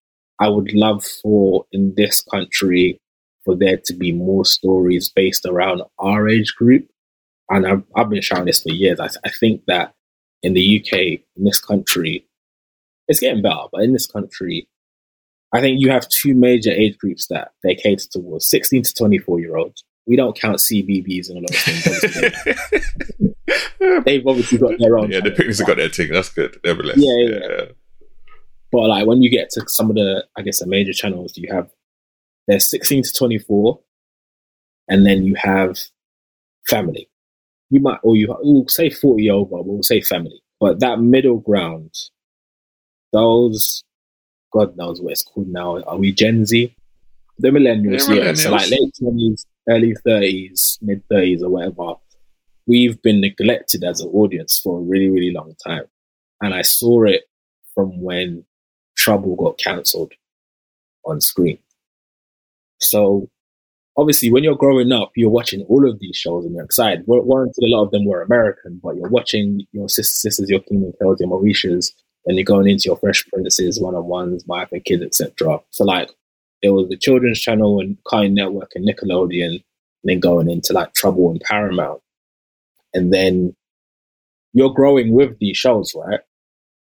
I would love for in this country for there to be more stories based around our age group. And I've, I've been shouting this for years. I, I think that in the UK, in this country, it's getting better, but in this country, I think you have two major age groups that they cater towards 16 to 24 year olds. We don't count CBBC and a lot of things. They've obviously got their own. Yeah, the picnics have got their thing. That's good. Nevertheless. Yeah, yeah, yeah. But like when you get to some of the, I guess, the major channels, you have there's 16 to 24, and then you have family. You might, or you will say 40 over, but we'll say family. But that middle ground, those God knows what it's called now. Are we Gen Z? The millennials, yeah. Millennials. So like late twenties, early thirties, mid thirties, or whatever. We've been neglected as an audience for a really, really long time, and I saw it from when Trouble got cancelled on screen. So obviously, when you're growing up, you're watching all of these shows and you're excited. Warranted, a lot of them were American, but you're watching your sisters, sisters your Kingdom Tales, your Moesha's, and you're going into your Fresh Princes, one on ones, My Wife and Kids, etc. So like it was the Children's Channel and Kind Network and Nickelodeon, and then going into like Trouble and Paramount, and then you're growing with these shows, right?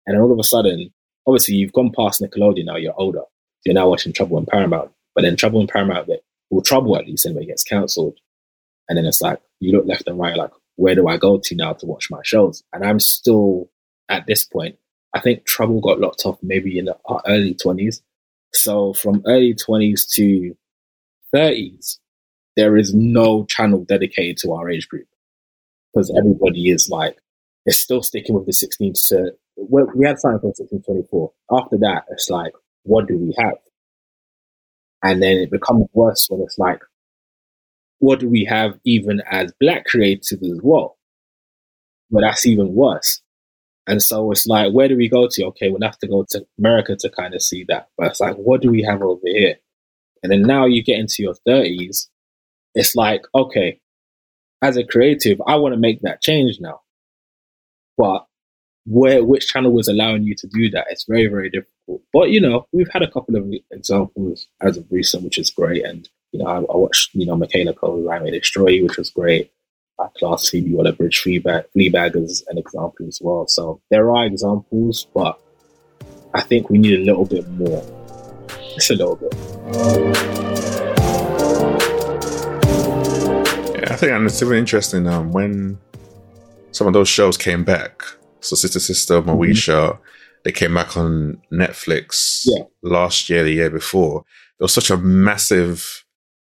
And all of a sudden, obviously you've gone past Nickelodeon now, you're older. You're now watching Trouble and Paramount. But then Trouble and Paramount, well, Trouble at least anyway gets cancelled. And then it's like, you look left and right, like, where do I go to now to watch my shows? And I'm still at this point, I think Trouble got locked off maybe in the uh, early 20s. So from early 20s to 30s, there is no channel dedicated to our age group because everybody is like, they're still sticking with the 16 to, we had something from 16 24. After that, it's like, what do we have? And then it becomes worse when it's like, what do we have even as black creators as well? But that's even worse. And so it's like, where do we go to? Okay, we'll have to go to America to kind of see that. But it's like, what do we have over here? And then now you get into your 30s, it's like, okay, as a creative, I want to make that change now. But where which channel was allowing you to do that? It's very, very difficult. But you know, we've had a couple of examples as of recent, which is great. And you know, I, I watched, you know, Michaela Coel, I May Destroy You, which was great class Phoebe Waller-Bridge Fleabag, Fleabag as an example as well. So there are examples, but I think we need a little bit more. Just a little bit. Yeah, I think and it's really interesting um, when some of those shows came back. So Sister Sister, Moesha, mm-hmm. they came back on Netflix yeah. last year, the year before. There was such a massive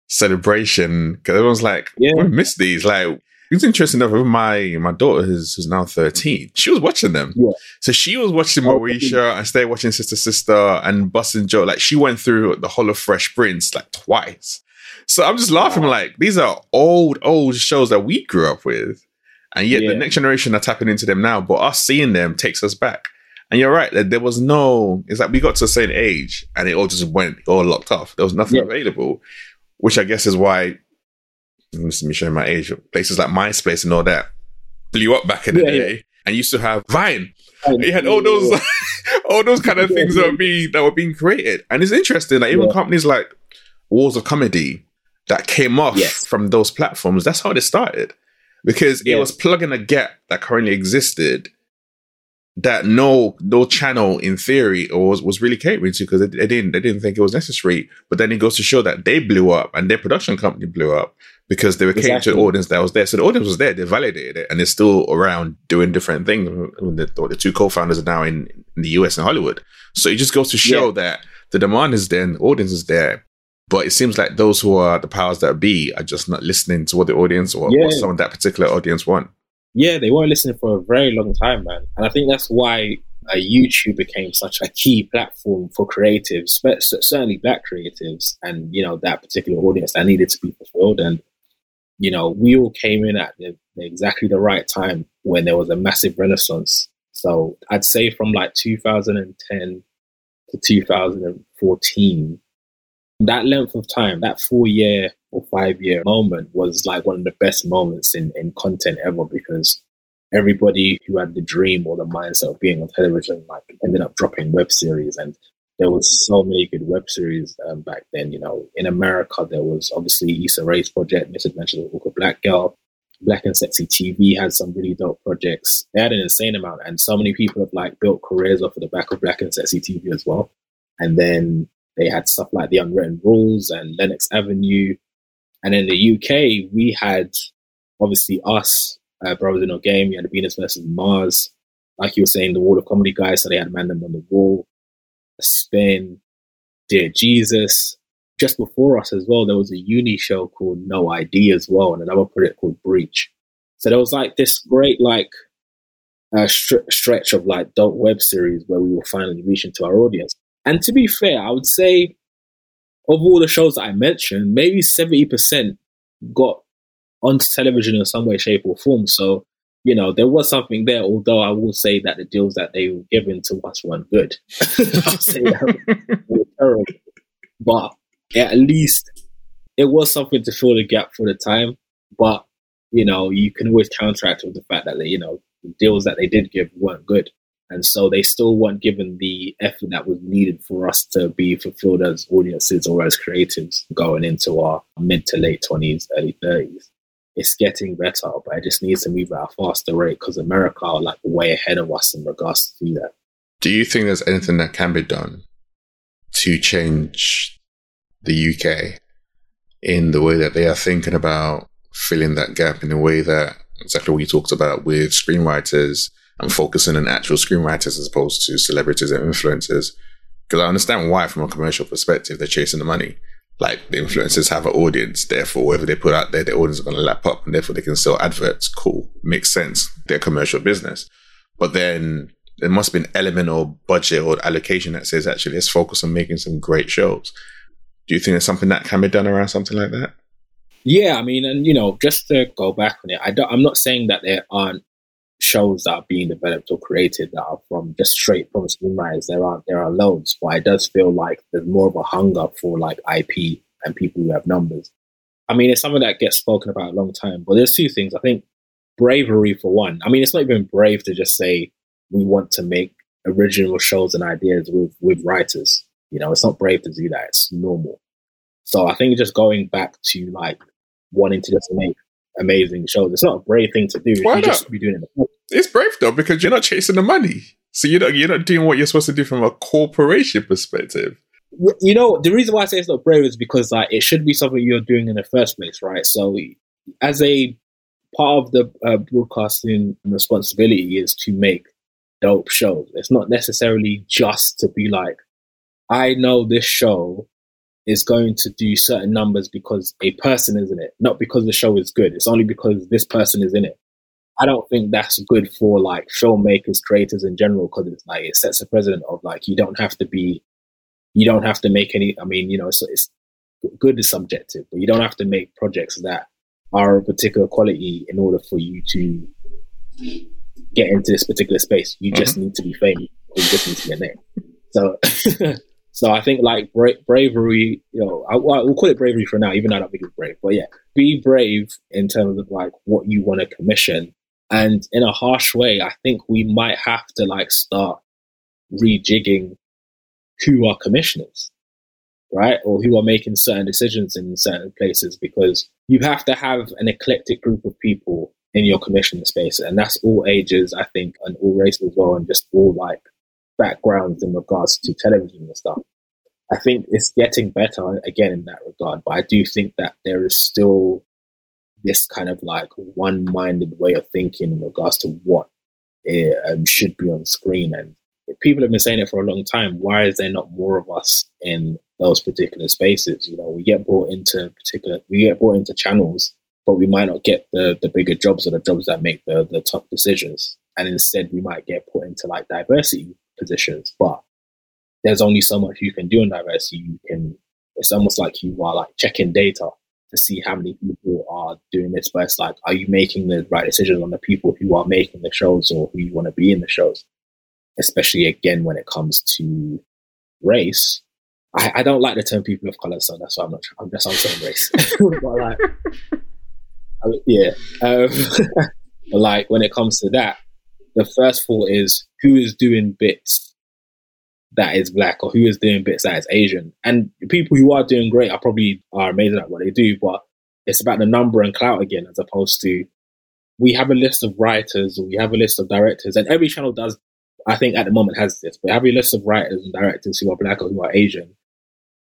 celebration because everyone's like, yeah. we missed these. Like, it's interesting enough. My my daughter who's, who's now thirteen, she was watching them. Yeah. So she was watching oh, Moesha and stayed watching Sister Sister and Bus and Joe. Like she went through the whole of Fresh Prince like twice. So I'm just laughing wow. like these are old old shows that we grew up with, And yet Yeah. the next generation are tapping into them now, but us seeing them takes us back. And you're right, that there was no, it's like we got to a certain age and it all just went all locked off. There was nothing Yeah. available, which I guess is why, this is me showing my age, places like MySpace and all that blew up back in the Yeah, yeah. day. And used to have Vine. Um, you had all those, all those kind of things that were being, that were being created. And it's interesting, like even Yeah. companies like Walls of Comedy that came off Yes. from those platforms, that's how they started. Because it was plugging a gap that currently existed that no no channel in theory was was really catering to because they, they didn't they didn't think it was necessary. But then it goes to show that they blew up and their production company blew up because they were catering to Exactly. the audience that was there. So the audience was there, they validated it, and they're still around doing different things. The, the two co-founders are now in, in the US and Hollywood. So it just goes to show Yeah. that the demand is there and the audience is there. But it seems like those who are the powers that be are just not listening to what the audience or Yeah. what some of that particular audience want. Yeah, they weren't listening for a very long time, man. And I think that's why uh, YouTube became such a key platform for creatives, but certainly black creatives, and you know that particular audience that needed to be fulfilled. And you know, we all came in at the, exactly the right time when there was a massive renaissance. So I'd say from like 2010 to 2014, that length of time, that four year or five year moment was like one of the best moments in, in content ever because everybody who had the dream or the mindset of being on television like ended up dropping web series. And there was so many good web series um, back then you know. In america there was obviously Issa Rae's project misadventure of the black girl. Black and sexy tv had some really dope projects. They had an insane amount and so many people have like built careers off of the back of black and sexy tv as well. And then they had stuff like the unwritten rules and lennox avenue and in the uk we had obviously us uh, Brothers in No Game, you had Venus versus Mars. Like you were saying, the Wall of Comedy guys, so they had Mandem on the Wall, Spin, Dear Jesus. Just before us as well, there was a uni show called No ID as well, and another project called Breach. So there was like this great like uh, str- stretch of like dope web series where we were finally reaching to our audience. And to be fair, I would say of all the shows that I mentioned, maybe seventy percent got onto television in some way, shape, or form. So, you know, there was something there, although I will say that the deals that they were given to us weren't good. I'll say that they were terrible. But at least it was something to fill the gap for the time. But, you know, you can always counteract with the fact that, they, you know, the deals that they did give weren't good. And so they still weren't given the effort that was needed for us to be fulfilled as audiences or as creatives going into our mid to late 20s, early 30s it's getting better, but it just needs to move at a faster rate because America are like way ahead of us in regards to that. Do you think there's anything that can be done to change the UK in the way that they are thinking about filling that gap in a way that exactly what you talked about with screenwriters and focusing on actual screenwriters as opposed to celebrities and influencers? Because I understand why, from a commercial perspective, they're chasing the money. Like the influencers have an audience, therefore, whatever they put out there, the audience are going to lap up, and therefore they can sell adverts. Cool, makes sense. They're commercial business, but then there must be an element or budget or allocation that says actually let's focus on making some great shows. Do you think there's something that can be done around something like that? Yeah, I mean, and you know, just to go back on it, I don't, I'm not saying that there aren't shows that are being developed or created that are from just straight from screenwriters. There are there are loads, but it does feel like there's more of a hunger for like IP and people who have numbers. I mean, it's something that gets spoken about a long time. But there's two things. I think bravery for one. I mean, it's not even brave to just say we want to make original shows and ideas with with writers. You know, it's not brave to do that. It's normal. So I think just going back to like wanting to just make amazing shows, it's not a brave thing to do. Why not? be doing it. It's brave though because you're not chasing the money, so you're not you're not doing what you're supposed to do from a corporation perspective. You know, the reason why I say it's not brave is because like it should be something you're doing in the first place, right? So, as a part of the uh, broadcasting responsibility is to make dope shows. It's not necessarily just to be like, I know this show is going to do certain numbers because a person is in it, not because the show is good. It's only because this person is in it. I don't think that's good for like filmmakers, creators in general, because it's like it sets a precedent of like you don't have to be, you don't have to make any. I mean, you know, it's, it's good is subjective, but you don't have to make projects that are of particular quality in order for you to get into this particular space. You just mm-hmm. need to be famous. You just need to be a name. So, so I think like bra- bravery, you know, I, we'll call it bravery for now, even though I don't think it's brave. But yeah, be brave in terms of like what you want to commission. And in a harsh way, I think we might have to like start rejigging who are commissioners, right? Or who are making certain decisions in certain places because you have to have an eclectic group of people in your commissioning space. And that's all ages, I think, and all races as well, and just all like backgrounds in regards to television and stuff. I think it's getting better again in that regard, but I do think that there is still this kind of like one minded way of thinking in regards to what it, um, should be on screen. And people have been saying it for a long time. Why is there not more of us in those particular spaces? You know, we get brought into particular, we get brought into channels, but we might not get the, the bigger jobs or the jobs that make the, the top decisions. And instead, we might get put into like diversity positions. But there's only so much you can do in diversity. You can, it's almost like you are like checking data to see how many people are doing this. But it's like, are you making the right decisions on the people who are making the shows or who you want to be in the shows? Especially again when it comes to race. I, I don't like the term people of color, so that's why I'm not. I'm just saying race. but like, I mean, yeah. Um, but like when it comes to that, the first thought is who is doing bits that is black or who is doing bits that is Asian. And people who are doing great are probably are amazing at what they do, but it's about the number and clout again, as opposed to we have a list of writers or we have a list of directors, and every channel does. I think at the moment has this, but have a list of writers and directors who are black or who are Asian.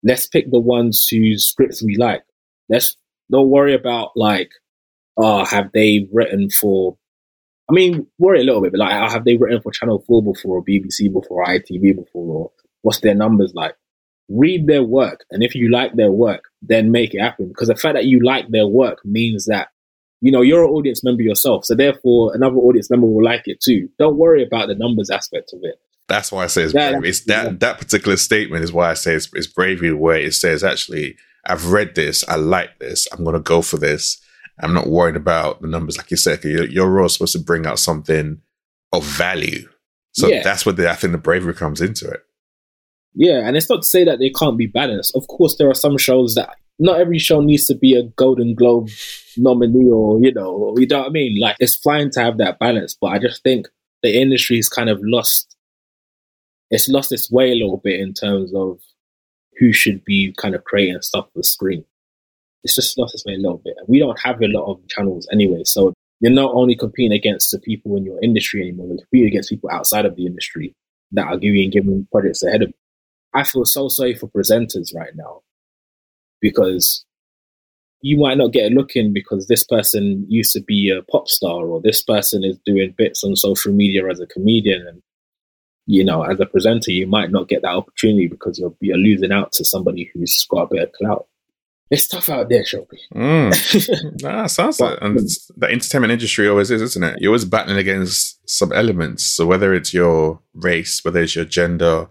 Let's pick the ones whose scripts we like. Let's don't worry about like, oh, have they written for I mean, worry a little bit, but like, have they written for Channel 4 before, or BBC before, or ITV before, or what's their numbers like? Read their work, and if you like their work, then make it happen. Because the fact that you like their work means that, you know, you're an audience member yourself. So therefore, another audience member will like it too. Don't worry about the numbers aspect of it. That's why I say it's that, brave. It's that, yeah. that particular statement is why I say it's, it's bravery, where it says, actually, I've read this, I like this, I'm going to go for this I'm not worried about the numbers, like you said. Your, your role is supposed to bring out something of value. So yeah. that's where the, I think the bravery comes into it. Yeah, and it's not to say that they can't be balanced. Of course, there are some shows that not every show needs to be a Golden Globe nominee or, you know, you know what I mean? Like, it's fine to have that balance, but I just think the industry's kind of lost, it's lost its way a little bit in terms of who should be kind of creating stuff for the screen it's just lost its way a little bit. We don't have a lot of channels anyway, so you're not only competing against the people in your industry anymore, you're competing against people outside of the industry that are giving giving projects ahead of. You. I feel so sorry for presenters right now because you might not get a look in because this person used to be a pop star or this person is doing bits on social media as a comedian and you know as a presenter you might not get that opportunity because you're, you're losing out to somebody who's got a bit of clout it's tough out there, Shelby. Mm. nah, sounds like and the entertainment industry always is, isn't it? You're always battling against some elements. So whether it's your race, whether it's your gender,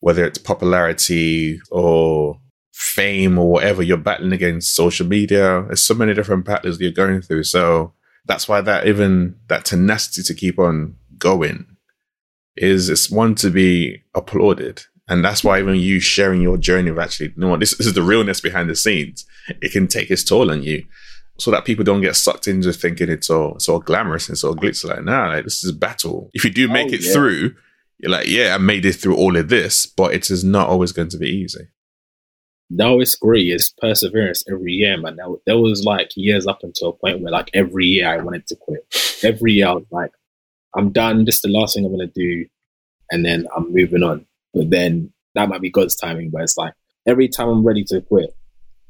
whether it's popularity or fame or whatever, you're battling against social media. There's so many different battles you're going through. So that's why that even that tenacity to keep on going is it's one to be applauded. And that's why even you sharing your journey of actually, you know this, this is the realness behind the scenes. It can take its toll on you so that people don't get sucked into thinking it's all, it's all glamorous and it's all glitz. Like, nah, like, this is battle. If you do oh, make oh, it yeah. through, you're like, yeah, I made it through all of this, but it is not always going to be easy. No, it's great. It's perseverance every year, man. There, there was like years up until a point where like every year I wanted to quit. Every year I was like, I'm done. This is the last thing I'm going to do. And then I'm moving on. But then that might be God's timing. But it's like every time I'm ready to quit,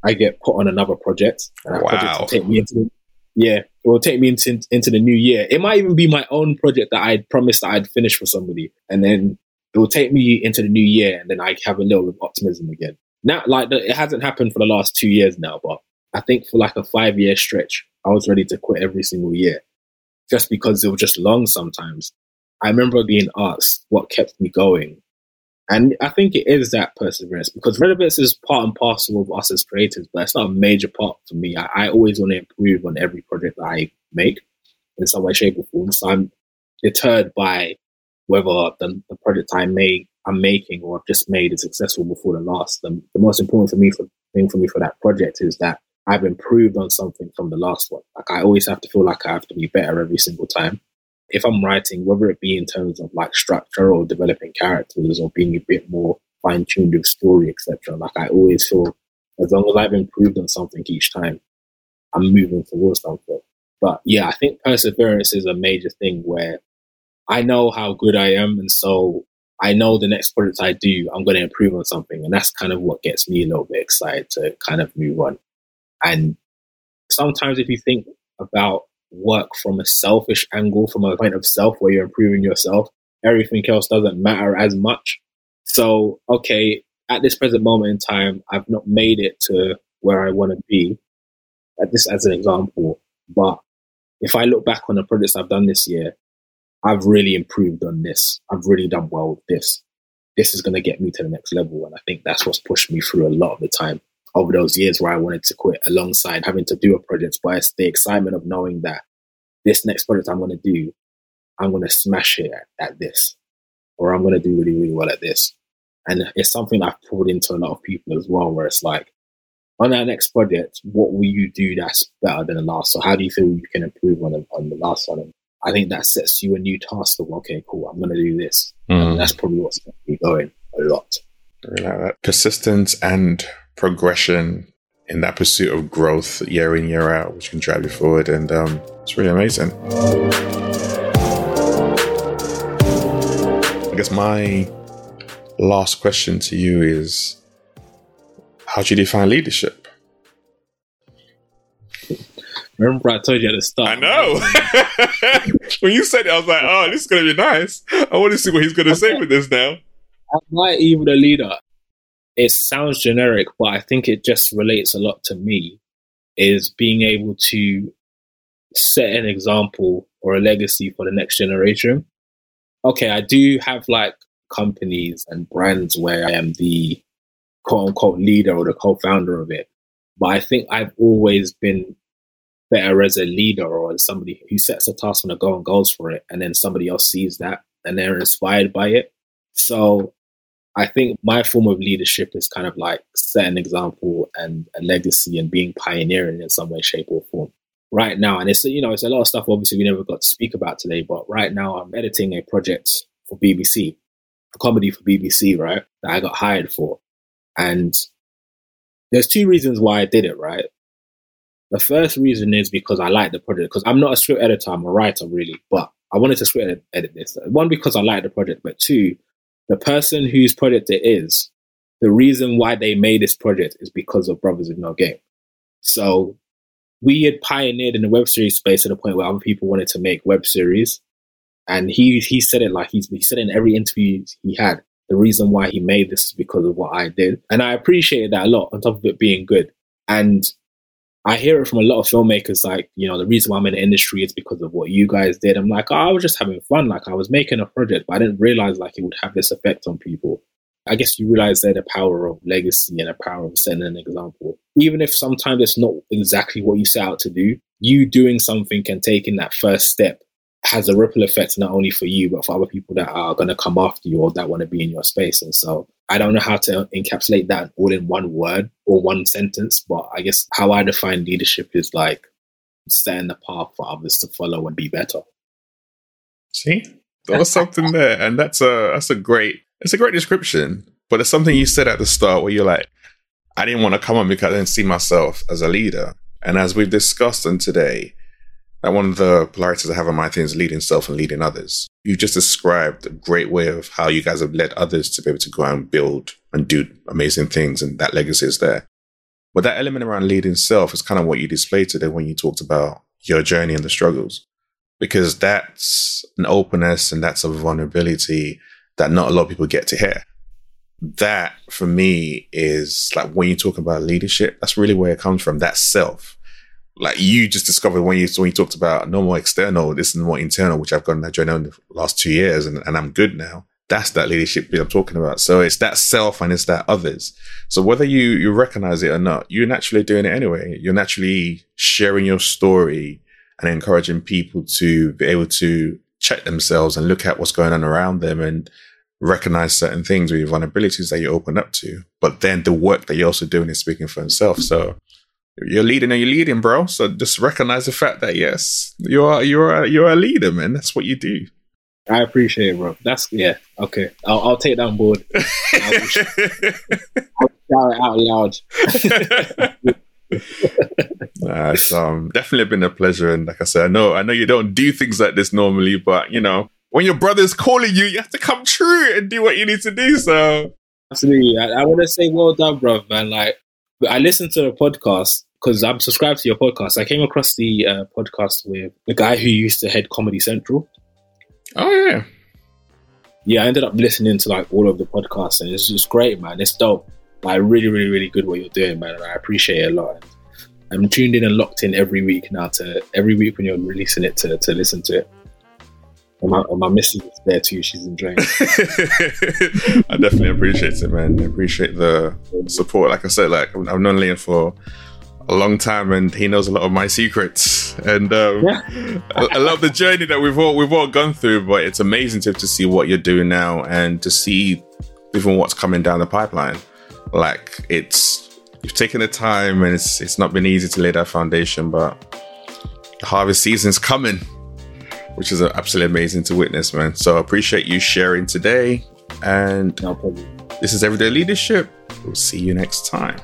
I get put on another project. And that wow. project will take me into the, yeah, it will take me into into the new year. It might even be my own project that I'd promised that I'd finish for somebody, and then it will take me into the new year, and then I have a little bit of optimism again. Now, like it hasn't happened for the last two years now, but I think for like a five year stretch, I was ready to quit every single year, just because it was just long sometimes. I remember being asked what kept me going, and I think it is that perseverance because relevance is part and parcel of us as creators, but it's not a major part for me. I, I always want to improve on every project that I make. in some way, shape, or form. So I'm deterred by whether the, the project I make I'm making or I've just made is successful before the last. The, the most important for me for thing for me for that project is that I've improved on something from the last one. Like I always have to feel like I have to be better every single time. If I'm writing, whether it be in terms of like structure or developing characters or being a bit more fine tuned with story, etc. Like I always feel as long as I've improved on something each time, I'm moving towards something. But yeah, I think perseverance is a major thing where I know how good I am, and so I know the next project I do, I'm going to improve on something. And that's kind of what gets me a little bit excited to kind of move on. And sometimes if you think about work from a selfish angle, from a point of self where you're improving yourself, everything else doesn't matter as much. So, okay, at this present moment in time, I've not made it to where I want to be. At this as an example, but if I look back on the projects I've done this year, I've really improved on this. I've really done well with this. This is going to get me to the next level. And I think that's what's pushed me through a lot of the time over those years where I wanted to quit alongside having to do a project. But it's the excitement of knowing that this next project I'm going to do, I'm going to smash it at, at this, or I'm going to do really, really well at this. And it's something I've poured into a lot of people as well, where it's like, on that next project, what will you do that's better than the last? So how do you feel you can improve on the, on the last one? And I think that sets you a new task of okay, cool, I'm going to do this. Mm. And that's probably what's going to be going a lot. like that. Persistence and progression in that pursuit of growth year in, year out, which can drive you forward. And um, it's really amazing. I guess my last question to you is how do you define leadership? Remember, I told you at the start. I know. when you said it, I was like, "Oh, this is gonna be nice." I want to see what he's gonna say with this now. I'm not even a leader. It sounds generic, but I think it just relates a lot to me. Is being able to set an example or a legacy for the next generation. Okay, I do have like companies and brands where I am the quote unquote leader or the co-founder of it. But I think I've always been better as a leader or as somebody who sets a task and a goal and goes for it, and then somebody else sees that and they're inspired by it. So I think my form of leadership is kind of like set an example and a legacy and being pioneering in some way, shape, or form. Right now, and it's you know it's a lot of stuff. Obviously, we never got to speak about today, but right now I'm editing a project for BBC, a comedy for BBC, right? That I got hired for, and there's two reasons why I did it, right? The first reason is because I like the project. Because I'm not a script editor, I'm a writer, really. But I wanted to script edit this. One, because I like the project, but two, the person whose project it is, the reason why they made this project is because of Brothers with No Game. So we had pioneered in the web series space to the point where other people wanted to make web series. And he he said it like he's he said in every interview he had, the reason why he made this is because of what I did. And I appreciated that a lot on top of it being good. And I hear it from a lot of filmmakers, like, you know, the reason why I'm in the industry is because of what you guys did. I'm like, oh, I was just having fun. Like, I was making a project, but I didn't realize like it would have this effect on people. I guess you realize there the power of legacy and the power of setting an example. Even if sometimes it's not exactly what you set out to do, you doing something and taking that first step has a ripple effect not only for you but for other people that are going to come after you or that want to be in your space and so i don't know how to encapsulate that all in one word or one sentence but i guess how i define leadership is like setting the path for others to follow and be better. See? There was something there and that's a that's a great it's a great description but it's something you said at the start where you're like i didn't want to come on because i didn't see myself as a leader. And as we've discussed on today and one of the polarities I have on my thing is leading self and leading others. You just described a great way of how you guys have led others to be able to go out and build and do amazing things, and that legacy is there. But that element around leading self is kind of what you displayed today when you talked about your journey and the struggles, because that's an openness and that's a vulnerability that not a lot of people get to hear. That for me is like when you talk about leadership, that's really where it comes from. That self like you just discovered when you when you talked about no more external, this is more internal, which I've gone that journey in the last two years, and, and I'm good now. That's that leadership I'm talking about. So it's that self and it's that others. So whether you you recognize it or not, you're naturally doing it anyway. You're naturally sharing your story and encouraging people to be able to check themselves and look at what's going on around them and recognize certain things with your vulnerabilities that you open up to. But then the work that you're also doing is speaking for himself. So you're leading and you're leading, bro. So just recognize the fact that yes, you're you're a, you're a leader, man. That's what you do. I appreciate it, bro. That's yeah. Okay, I'll, I'll take that on board. I'll, I'll shout it out loud. nah, it's um, definitely been a pleasure, and like I said, I know I know you don't do things like this normally, but you know when your brother's calling you, you have to come true and do what you need to do. So absolutely, I, I want to say well done, bro, man. Like I listened to the podcast because I'm subscribed to your podcast. I came across the uh, podcast with the guy who used to head Comedy Central. Oh yeah, yeah. I ended up listening to like all of the podcasts, and it's just great, man. It's dope. Like really, really, really good what you're doing, man. And I appreciate it a lot. I'm tuned in and locked in every week now to every week when you're releasing it to to listen to it. And my, and my missus is there too. She's enjoying it. I definitely appreciate it, man. I appreciate the support. Like I said, like I've known Liam for a long time, and he knows a lot of my secrets. And um. I, I, love the journey that we've all we've all gone through. But it's amazing to to see what you're doing now, and to see even what's coming down the pipeline. Like it's you've taken the time, and it's it's not been easy to lay that foundation, but the harvest season's coming which is absolutely amazing to witness, man. So I appreciate you sharing today. And no. This is Everyday Leadership. We'll see you next time.